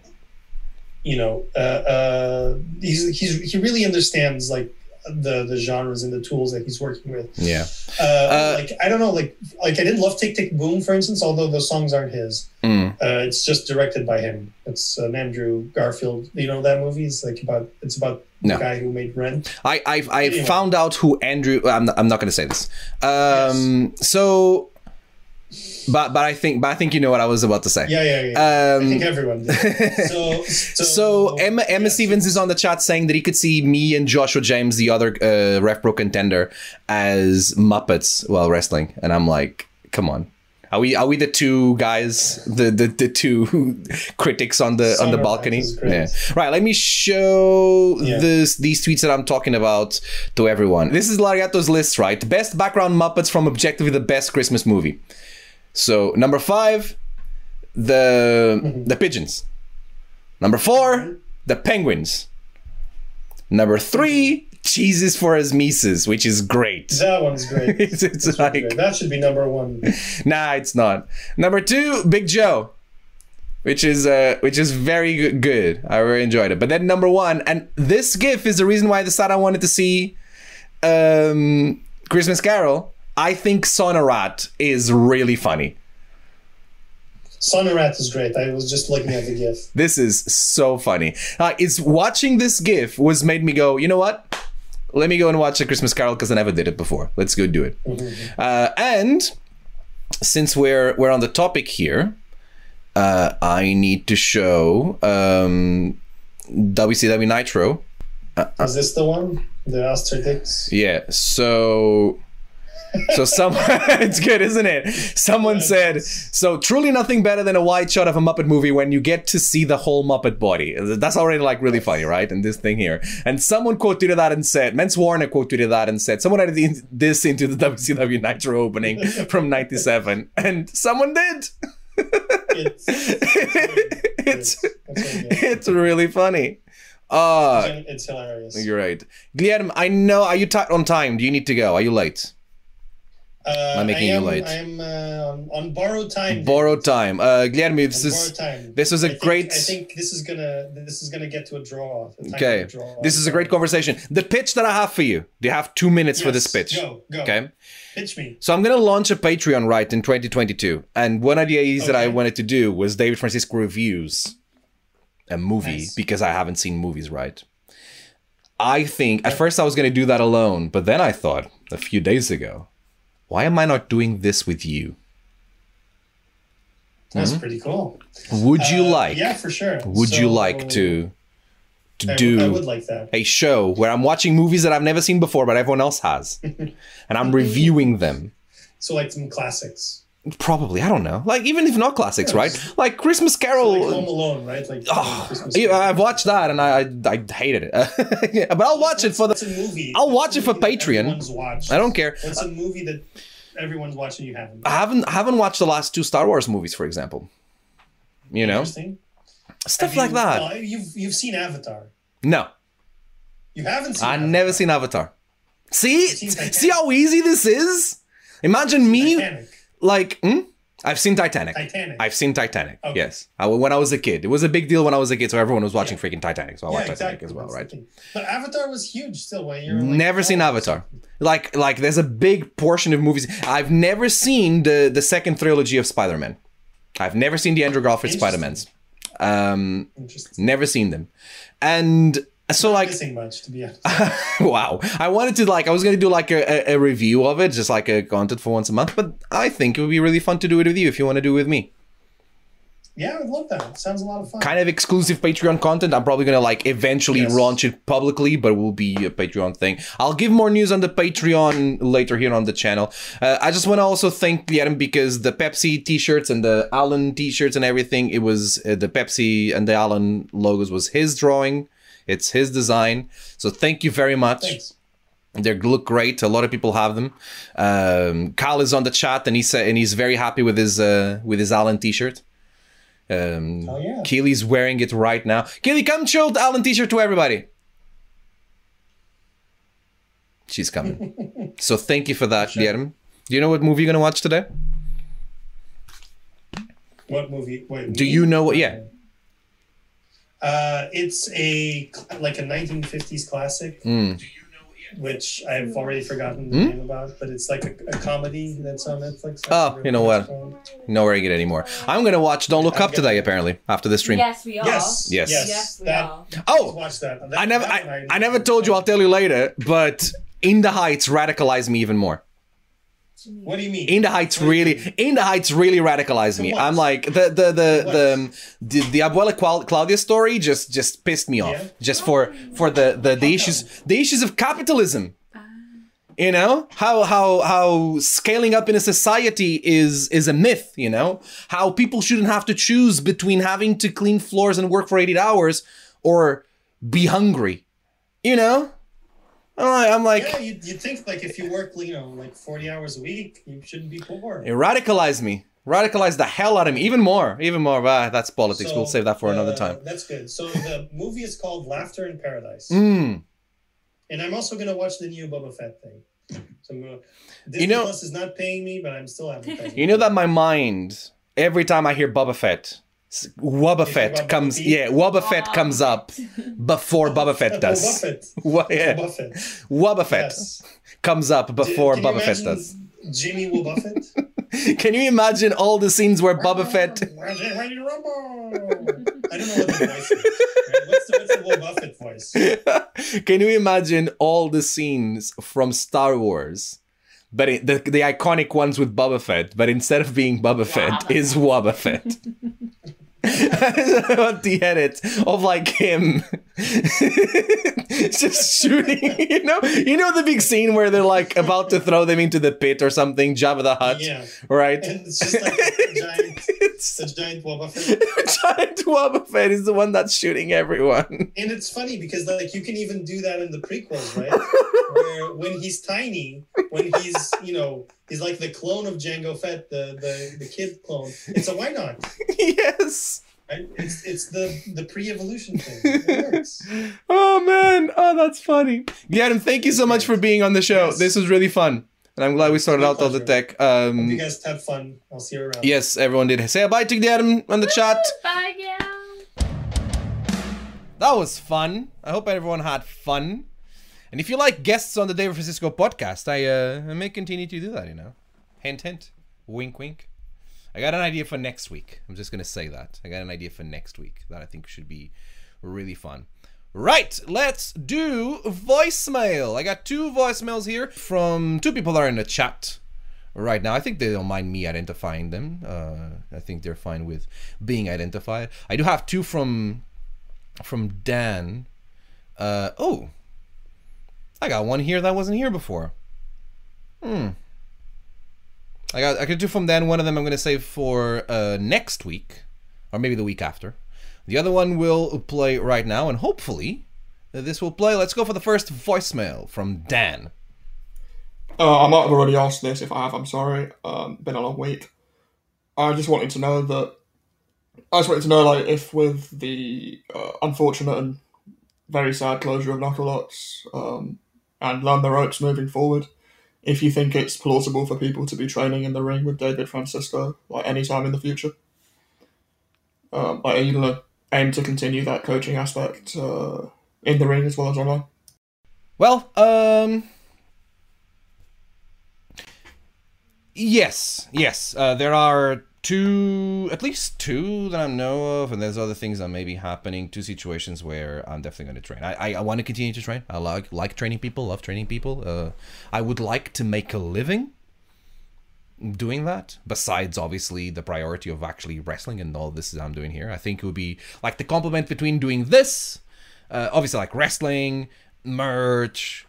Speaker 2: you know, uh, uh he's he's he really understands like the the genres and the tools that he's working with.
Speaker 1: Yeah.
Speaker 2: Uh,
Speaker 1: Uh,
Speaker 2: like I don't know, like like I didn't love Tick Tick Boom, for instance, although the songs aren't his.
Speaker 1: Mm.
Speaker 2: Uh, it's just directed by him. It's an Andrew Garfield. You know that movie? It's like about it's about
Speaker 1: No.
Speaker 2: the guy who made Rent.
Speaker 1: I I, I
Speaker 2: Anyway.
Speaker 1: found out who Andrew. I'm not, I'm not going to say this. Um. So, but but I think but I think you know what I was about to say.
Speaker 2: Yeah, yeah, yeah. I think
Speaker 1: Um.
Speaker 2: everyone. So, so,
Speaker 1: So Emma Emma
Speaker 2: yes.
Speaker 1: Stevens is on the chat saying that he could see me and Joshua James, the other uh, Rev Pro contender, as Muppets while wrestling, and I'm like, come on. Are we are we the two guys, the the, the two critics on the on the balcony?
Speaker 2: Night is great.
Speaker 1: Yeah. Right. Let me show
Speaker 2: Yeah.
Speaker 1: this these tweets that I'm talking about to everyone. This is Lariato's list, right? Best background Muppets from objectively the best Christmas movie. So number five, the
Speaker 2: Mm-hmm.
Speaker 1: the pigeons. Number 4 the penguins. Number three, cheeses for his Mises, which is great.
Speaker 2: that one's great.
Speaker 1: It's, it's like
Speaker 2: great. that should be number one.
Speaker 1: nah, it's not. Number two, Big Joe, which is uh, which is very good. I really enjoyed it. But then number one, and this GIF is the reason why I decided I wanted to see um, Christmas Carol. I think Sonorat is really funny.
Speaker 2: Sonorat is great. I was just looking at the GIF.
Speaker 1: This is so funny. Uh, it's watching this GIF was made me go. You know what? Let me go and watch a Christmas Carol because I never did it before. Let's go do it. Uh, and since we're we're on the topic here, uh, I need to show um, WCW Nitro.
Speaker 2: Is this the one? The Asterix?
Speaker 1: Yeah. So. So someone, it's good, isn't it? Someone said so truly nothing better than a wide shot of a Muppet movie when you get to see the whole Muppet body. That's already like really funny, right? And this thing here. And someone quoted that and said, Mens Warner quote tweeted that and said, someone added this into the WCW Nitro opening from '97, and someone did.
Speaker 2: It's,
Speaker 1: it's it's really funny. Uh
Speaker 2: it's hilarious.
Speaker 1: you're right. Guilherme, I know. Are you tight on time? Do you need to go? Are you late?
Speaker 2: Uh,
Speaker 1: I'm making
Speaker 2: I
Speaker 1: you
Speaker 2: am,
Speaker 1: late.
Speaker 2: I am uh, on, borrowed time.
Speaker 1: Borrowed time. Uh, Guilherme,
Speaker 2: On
Speaker 1: this is this was a
Speaker 2: I think-
Speaker 1: great-
Speaker 2: I think this is gonna this is gonna get to a draw. a
Speaker 1: okay.
Speaker 2: draw.
Speaker 1: This is a great conversation. The pitch that I have for you. Do you have two minutes for this pitch?
Speaker 2: Go go.
Speaker 1: Okay.
Speaker 2: Pitch me.
Speaker 1: So I'm gonna launch a Patreon right in 2022, and one of the ideas that I wanted to do was David Francisco reviews a movie
Speaker 2: Nice.
Speaker 1: because I haven't seen movies right. I think at first I was gonna do that alone, but then I thought a few days ago, why am I not doing this with you?
Speaker 2: That's pretty cool.
Speaker 1: Would you
Speaker 2: Uh,
Speaker 1: like?
Speaker 2: Yeah, for sure.
Speaker 1: Would you like to to
Speaker 2: I,
Speaker 1: do
Speaker 2: I would like that.
Speaker 1: a show where I'm watching movies that I've never seen before, but everyone else has, and I'm reviewing them?
Speaker 2: So like some classics.
Speaker 1: Probably, I don't know. Like even if not classics,
Speaker 2: Yeah,
Speaker 1: right? Like Christmas Carol.
Speaker 2: Like Home Alone, right? Like
Speaker 1: Oh,
Speaker 2: Carol.
Speaker 1: I've watched that and I I, I hated it. Yeah, but I'll watch it for the.
Speaker 2: a movie?
Speaker 1: I'll watch
Speaker 2: a
Speaker 1: it for Patreon. I don't care.
Speaker 2: It's a movie that everyone's watching you haven't?
Speaker 1: I haven't I haven't watched the last two Star Wars movies, for example. You know,
Speaker 2: Interesting.
Speaker 1: stuff
Speaker 2: Have
Speaker 1: like
Speaker 2: you-
Speaker 1: that.
Speaker 2: well, you've you've seen Avatar.
Speaker 1: No,
Speaker 2: You haven't seen.
Speaker 1: I
Speaker 2: Avatar.
Speaker 1: never seen Avatar. See, see how easy this is. Imagine me
Speaker 2: Titanic.
Speaker 1: Like. Hmm? I've seen Titanic.
Speaker 2: Titanic.
Speaker 1: I've seen Titanic.
Speaker 2: Okay.
Speaker 1: Yes, I, when I was a kid, it was a big deal when I was a kid, so everyone was watching freaking Titanic. So I
Speaker 2: yeah,
Speaker 1: watched Titanic as well, right?
Speaker 2: But Avatar was huge still when you were like,
Speaker 1: never seen
Speaker 2: oh,
Speaker 1: Avatar. Like like there's a big portion of movies. I've never seen the the second trilogy of Spider-Man. I've never seen the Andrew Garfield
Speaker 2: Interesting.
Speaker 1: Spider-Mans. Um never seen them. And so like
Speaker 2: missing much to be honest.
Speaker 1: wow. I wanted to like I was going to do like a, a, a review of it just like a content for once a month, but I think it would be really fun to do it with you if you want to do it with me.
Speaker 2: Yeah, I'd love that. Sounds a lot of fun.
Speaker 1: kind of exclusive Patreon content. I'm probably gonna like eventually
Speaker 2: Yes.
Speaker 1: launch it publicly, but it will be a Patreon thing. I'll give more news on the Patreon later here on the channel. Uh, I just want to also thank Liam because the Pepsi T-shirts and the Allen T-shirts and everything. It was uh, the Pepsi and the Allen logos was his drawing. It's his design. So thank you very much.
Speaker 2: Thanks.
Speaker 1: They look great. A lot of people have them. Um, Kyle is on the chat, and he said, and he's very happy with his uh, with his Allen T-shirt. Um,
Speaker 2: Oh, yeah.
Speaker 1: Keely's wearing it right now. Keely, come show the Allen T-shirt to everybody. She's coming. so thank you for that, Guilherme. Do you know what movie you're gonna watch today?
Speaker 2: What movie? Wait,
Speaker 1: Do
Speaker 2: me?
Speaker 1: you know what? Yeah.
Speaker 2: Uh, it's a like a 1950s classic,
Speaker 1: Mm.
Speaker 2: which I've already forgotten the name about, but it's like a, a comedy that's on Netflix. I
Speaker 1: Oh, you know what?
Speaker 2: it's called.
Speaker 1: No wearing it anymore. I'm gonna watch Don't Look
Speaker 2: I'm
Speaker 1: Up today. Apparently, after this stream.
Speaker 3: Yes, we are.
Speaker 2: Yes.
Speaker 1: Yes.
Speaker 3: Yes, we
Speaker 2: that-
Speaker 3: are.
Speaker 1: Oh,
Speaker 2: Watch that. That-
Speaker 1: I never,
Speaker 2: that
Speaker 1: I, I never told you. I'll tell you later. But In the Heights radicalized me even more.
Speaker 2: What do you mean?
Speaker 1: In the Heights
Speaker 2: What
Speaker 1: really. In the Heights really radicalized me. I'm like the the the
Speaker 2: what?
Speaker 1: the um, the, the Abuela Qual- Claudia story just just pissed me off.
Speaker 2: Yeah?
Speaker 1: Just for for the the, the issues the issues of capitalism. You know how how how scaling up in a society is is a myth. You know how people shouldn't have to choose between having to clean floors and work for eighty hours or be hungry. You know, I'm like, I'm like
Speaker 2: Yeah, you you think like if you work, you know, like 40 hours a week, you shouldn't be poor.
Speaker 1: It radicalized me. Radicalized the hell out of me. Even more. Even more. Ah, that's politics.
Speaker 2: So,
Speaker 1: we'll save that for another
Speaker 2: uh,
Speaker 1: time.
Speaker 2: That's good. So the movie is called Laughter in Paradise,
Speaker 1: Mm.
Speaker 2: and I'm also gonna watch the new Boba Fett thing. So gonna, Disney
Speaker 1: know-
Speaker 2: Plus is not paying me, but I'm still advertising.
Speaker 1: You know that my mind, every time I hear Boba Fett, s- Wubba
Speaker 2: You think
Speaker 1: Fett
Speaker 2: about
Speaker 1: comes,
Speaker 2: Bubba Pete?
Speaker 1: yeah, Wubba oh,
Speaker 3: Fett
Speaker 1: comes up before Boba Fett
Speaker 2: Boba
Speaker 1: does.
Speaker 2: Fett.
Speaker 1: What, yeah,
Speaker 2: Fett.
Speaker 1: Wubba Fett
Speaker 2: Yes.
Speaker 1: comes up before
Speaker 2: Can
Speaker 1: Boba Fett does.
Speaker 2: Jimmy Will Buffett.
Speaker 1: Can you imagine all the scenes where Boba Fett?
Speaker 2: Ready to rumble. I don't know what the voice is. What's the what's the Will Buffett voice?
Speaker 1: Can you imagine all the scenes from Star Wars? But it, the the iconic ones with Boba Fett, but instead of being Boba Fett, is Wubba Fett. I want the edit of like him just shooting, you know, you know the big scene where they're like about to throw them into the pit or something, Jabba the Hutt,
Speaker 2: Yeah.
Speaker 1: right?
Speaker 2: And it's just like a giant,
Speaker 1: it's
Speaker 2: a giant Will Buffett.
Speaker 1: giant Wubba Fett is the one that's shooting everyone.
Speaker 2: And it's funny because like you can even do that in the prequels, right? Where when he's tiny, when he's you know he's like the clone of Jango Fett, the the, the kid clone. And so why not?
Speaker 1: yes.
Speaker 2: Right? It's it's the the pre-evolution thing. It works.
Speaker 1: Oh man, oh that's funny. Gadam, thank you so much for being on the show.
Speaker 2: Yes.
Speaker 1: This was really fun, and I'm glad we sorted
Speaker 2: My
Speaker 1: out all the
Speaker 2: pleasure.
Speaker 1: tech.
Speaker 2: Hope you
Speaker 1: Um,
Speaker 2: guys had fun. I'll see you around.
Speaker 1: yes, everyone did. Say bye to Gadam on the chat.
Speaker 3: Bye, yeah.
Speaker 1: That was fun. I hope everyone had fun. And if you like guests on the David Francisco podcast, I uh, I may continue to do that. You know, hint, hint, wink, wink. I got an idea for next week. I'm just gonna say that. I got an idea for next week that I think should be really fun. Right, let's do voicemail. I got two voicemails here from two people that are in the chat right now. I think they don't mind me identifying them. Uh, I think they're fine with being identified. I do have two from from Dan. Uh, oh, I got one here that wasn't here before. Hmm. I got I could do from then. One of them I'm gonna save for uh, next week, or maybe the week after. The other one will play right now, and hopefully uh, this will play. Let's go for the first voicemail from Dan.
Speaker 4: Uh, I might have already asked this. If I have, I'm sorry. Um, been a long week. I just wanted to know that. I just wanted to know, like, if with the uh, unfortunate and very sad closure of Knucklelots um, and Learn the Ropes moving forward, if you think it's plausible for people to be training in the ring with David Francisco, like, anytime in the future. Um, going to aim to continue that coaching aspect uh, in the ring as well as online?
Speaker 1: Well, um. Yes, yes. Uh, there are two, at least two that I know of, and there's other things that may be happening. Two situations where I'm definitely going to train. I, I, I want to continue to train. I like like training people, love training people. Uh, I would like to make a living doing that besides obviously the priority of actually wrestling and all this i'm doing here i think it would be like the complement between doing this uh, obviously like wrestling merch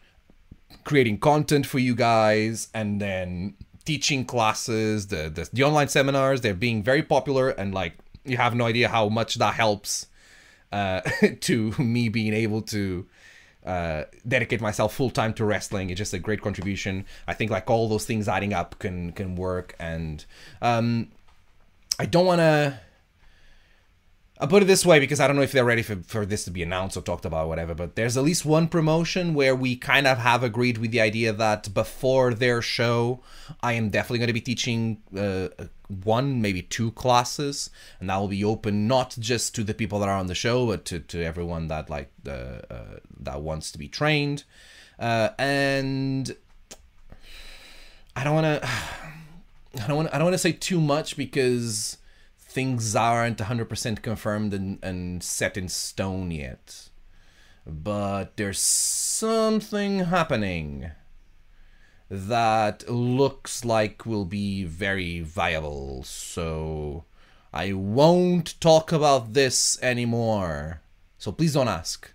Speaker 1: creating content for you guys and then teaching classes the, the the online seminars they're being very popular and like you have no idea how much that helps uh, to me being able to uh, dedicate myself full time to wrestling. It's just a great contribution. I think like all those things adding up can can work, and um, I don't want to. I'll put it this way because I don't know if they're ready for, for this to be announced or talked about or whatever, but there's at least one promotion where we kind of have agreed with the idea that before their show, I am definitely going to be teaching uh, one, maybe two classes, and that will be open not just to the people that are on the show, but to, to everyone that like uh, uh, that wants to be trained. Uh, and I don't want to. I don't want. I don't want to say too much because things aren't 100% confirmed and, and set in stone yet. But there's something happening that looks like will be very viable. So I won't talk about this anymore. So please don't ask.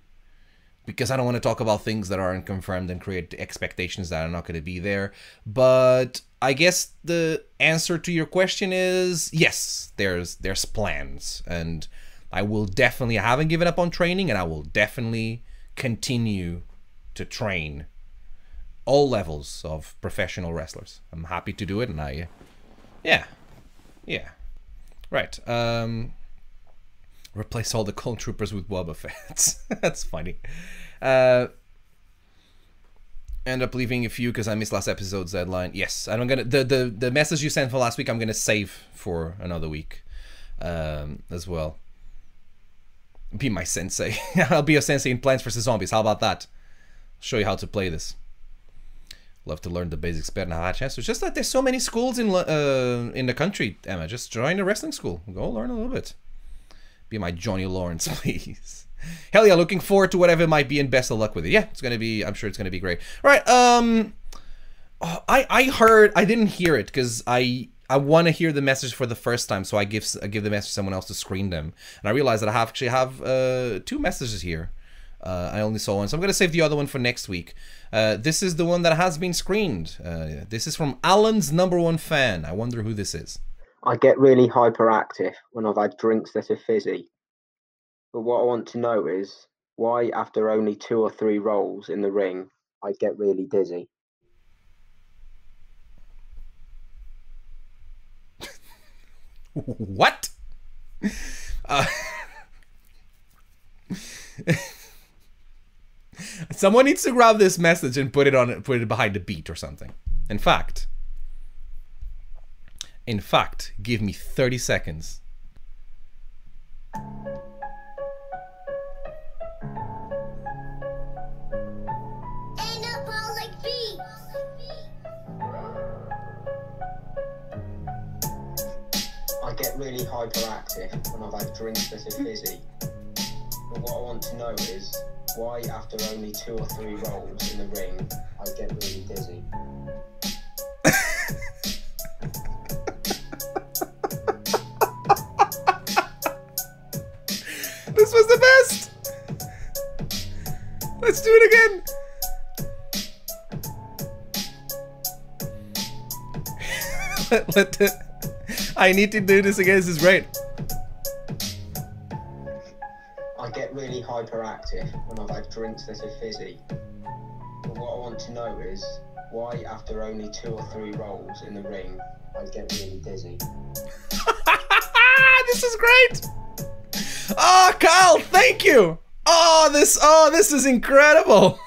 Speaker 1: Because I don't want to talk about things that aren't confirmed and create expectations that are not going to be there. But I guess the answer to your question is yes. There's there's plans, and I will definitely. I haven't given up on training, and I will definitely continue to train all levels of professional wrestlers. I'm happy to do it, and I, yeah, yeah, right. Um, replace all the clone troopers with Boba Fett's. That's funny. Uh, end up leaving a few because I missed last episode's deadline. Yes, I'm gonna the the the message you sent for last week. I'm gonna save for another week, um, as well. Be my sensei. I'll be a sensei in Plants vs Zombies. How about that? show you how to play this. Love to learn the basics better. Now, chance. It's just that there's so many schools in uh, in the country. Emma, just join a wrestling school. Go learn a little bit. Be my Johnny Lawrence, please. Hell yeah, looking forward to whatever it might be and best of luck with it. Yeah, it's gonna be I'm sure it's gonna be great. All right, um oh, I I heard I didn't hear it because I I want to hear the message for the first time, so I give I give the message to someone else to screen them, and I realized that I have actually have uh, two messages here. Uh, I only saw one, so I'm gonna save the other one for next week. Uh, this is the one that has been screened. Uh, this is from Alan's number one fan. I wonder who this is.
Speaker 3: I get really hyperactive when I've had drinks that are fizzy. But what I want to know is why, after only two or three rolls in the ring, I get really dizzy.
Speaker 1: what? Uh, someone needs to grab this message and put it on put it behind a beat or something. In fact, in fact, give me 30 seconds.
Speaker 3: Hyperactive when I've had drinks that are mm. fizzy. But what I want to know is why, after only two or three rolls in the ring, I get really dizzy.
Speaker 1: This was the best. Let's do it again. let, let the, I need to do this again. This is great.
Speaker 3: I get really hyperactive when I've had drinks that are fizzy. But what I want to know is why, after only two or three rolls in the ring, I get really dizzy.
Speaker 1: this is great. Oh, Kyle, thank you. Oh, this oh, this is incredible.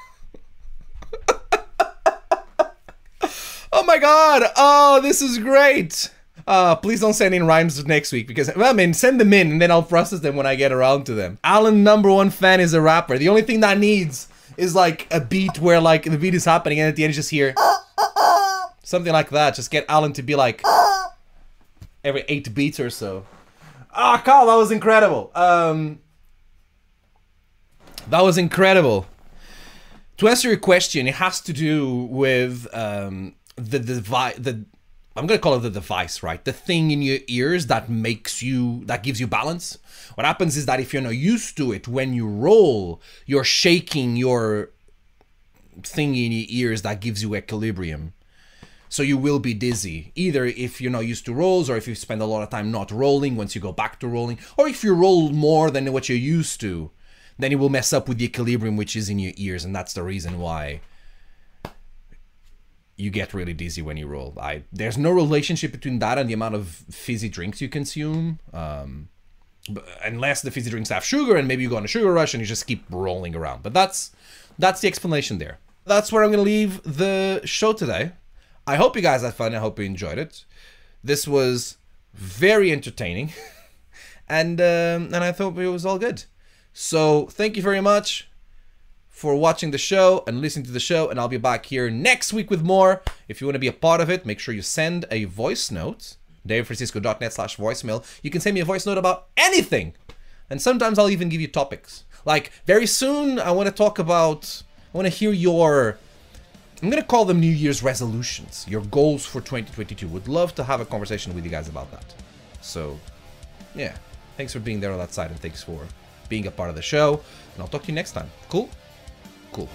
Speaker 1: oh my god. Oh, this is great. Uh, please don't send in rhymes next week because well, I mean send them in and then I'll process them when I get around to them. Alan number one fan is a rapper. The only thing that needs is like a beat where like the beat is happening and at the end you just hear something like that. Just get Alan to be like every eight beats or so. Ah, oh, Carl, that was incredible. Um, that was incredible. To answer your question, it has to do with um, the the the I'm gonna call it the device, right? The thing in your ears that makes you that gives you balance. What happens is that if you're not used to it, when you roll, you're shaking your thing in your ears that gives you equilibrium. So you will be dizzy, either if you're not used to rolls, or if you spend a lot of time not rolling once you go back to rolling, or if you roll more than what you're used to, then it will mess up with the equilibrium which is in your ears, and that's the reason why you get really dizzy when you roll. I there's no relationship between that and the amount of fizzy drinks you consume. Um, unless the fizzy drinks have sugar and maybe you go on a sugar rush and you just keep rolling around. But that's that's the explanation there. That's where I'm gonna leave the show today. I hope you guys had fun. I hope you enjoyed it. This was very entertaining, and um, and I thought it was all good. So thank you very much for watching the show and listening to the show, and I'll be back here next week with more. If you want to be a part of it, make sure you send a voice note. DaveFrancisco.net slash voicemail. You can send me a voice note about anything. And sometimes I'll even give you topics. Like very soon I want to talk about I want to hear your I'm gonna call them New Year's resolutions, your goals for 2022. Would love to have a conversation with you guys about that. So, yeah, thanks for being there on that side, and thanks for being a part of the show. And I'll talk to you next time. Cool? Marco.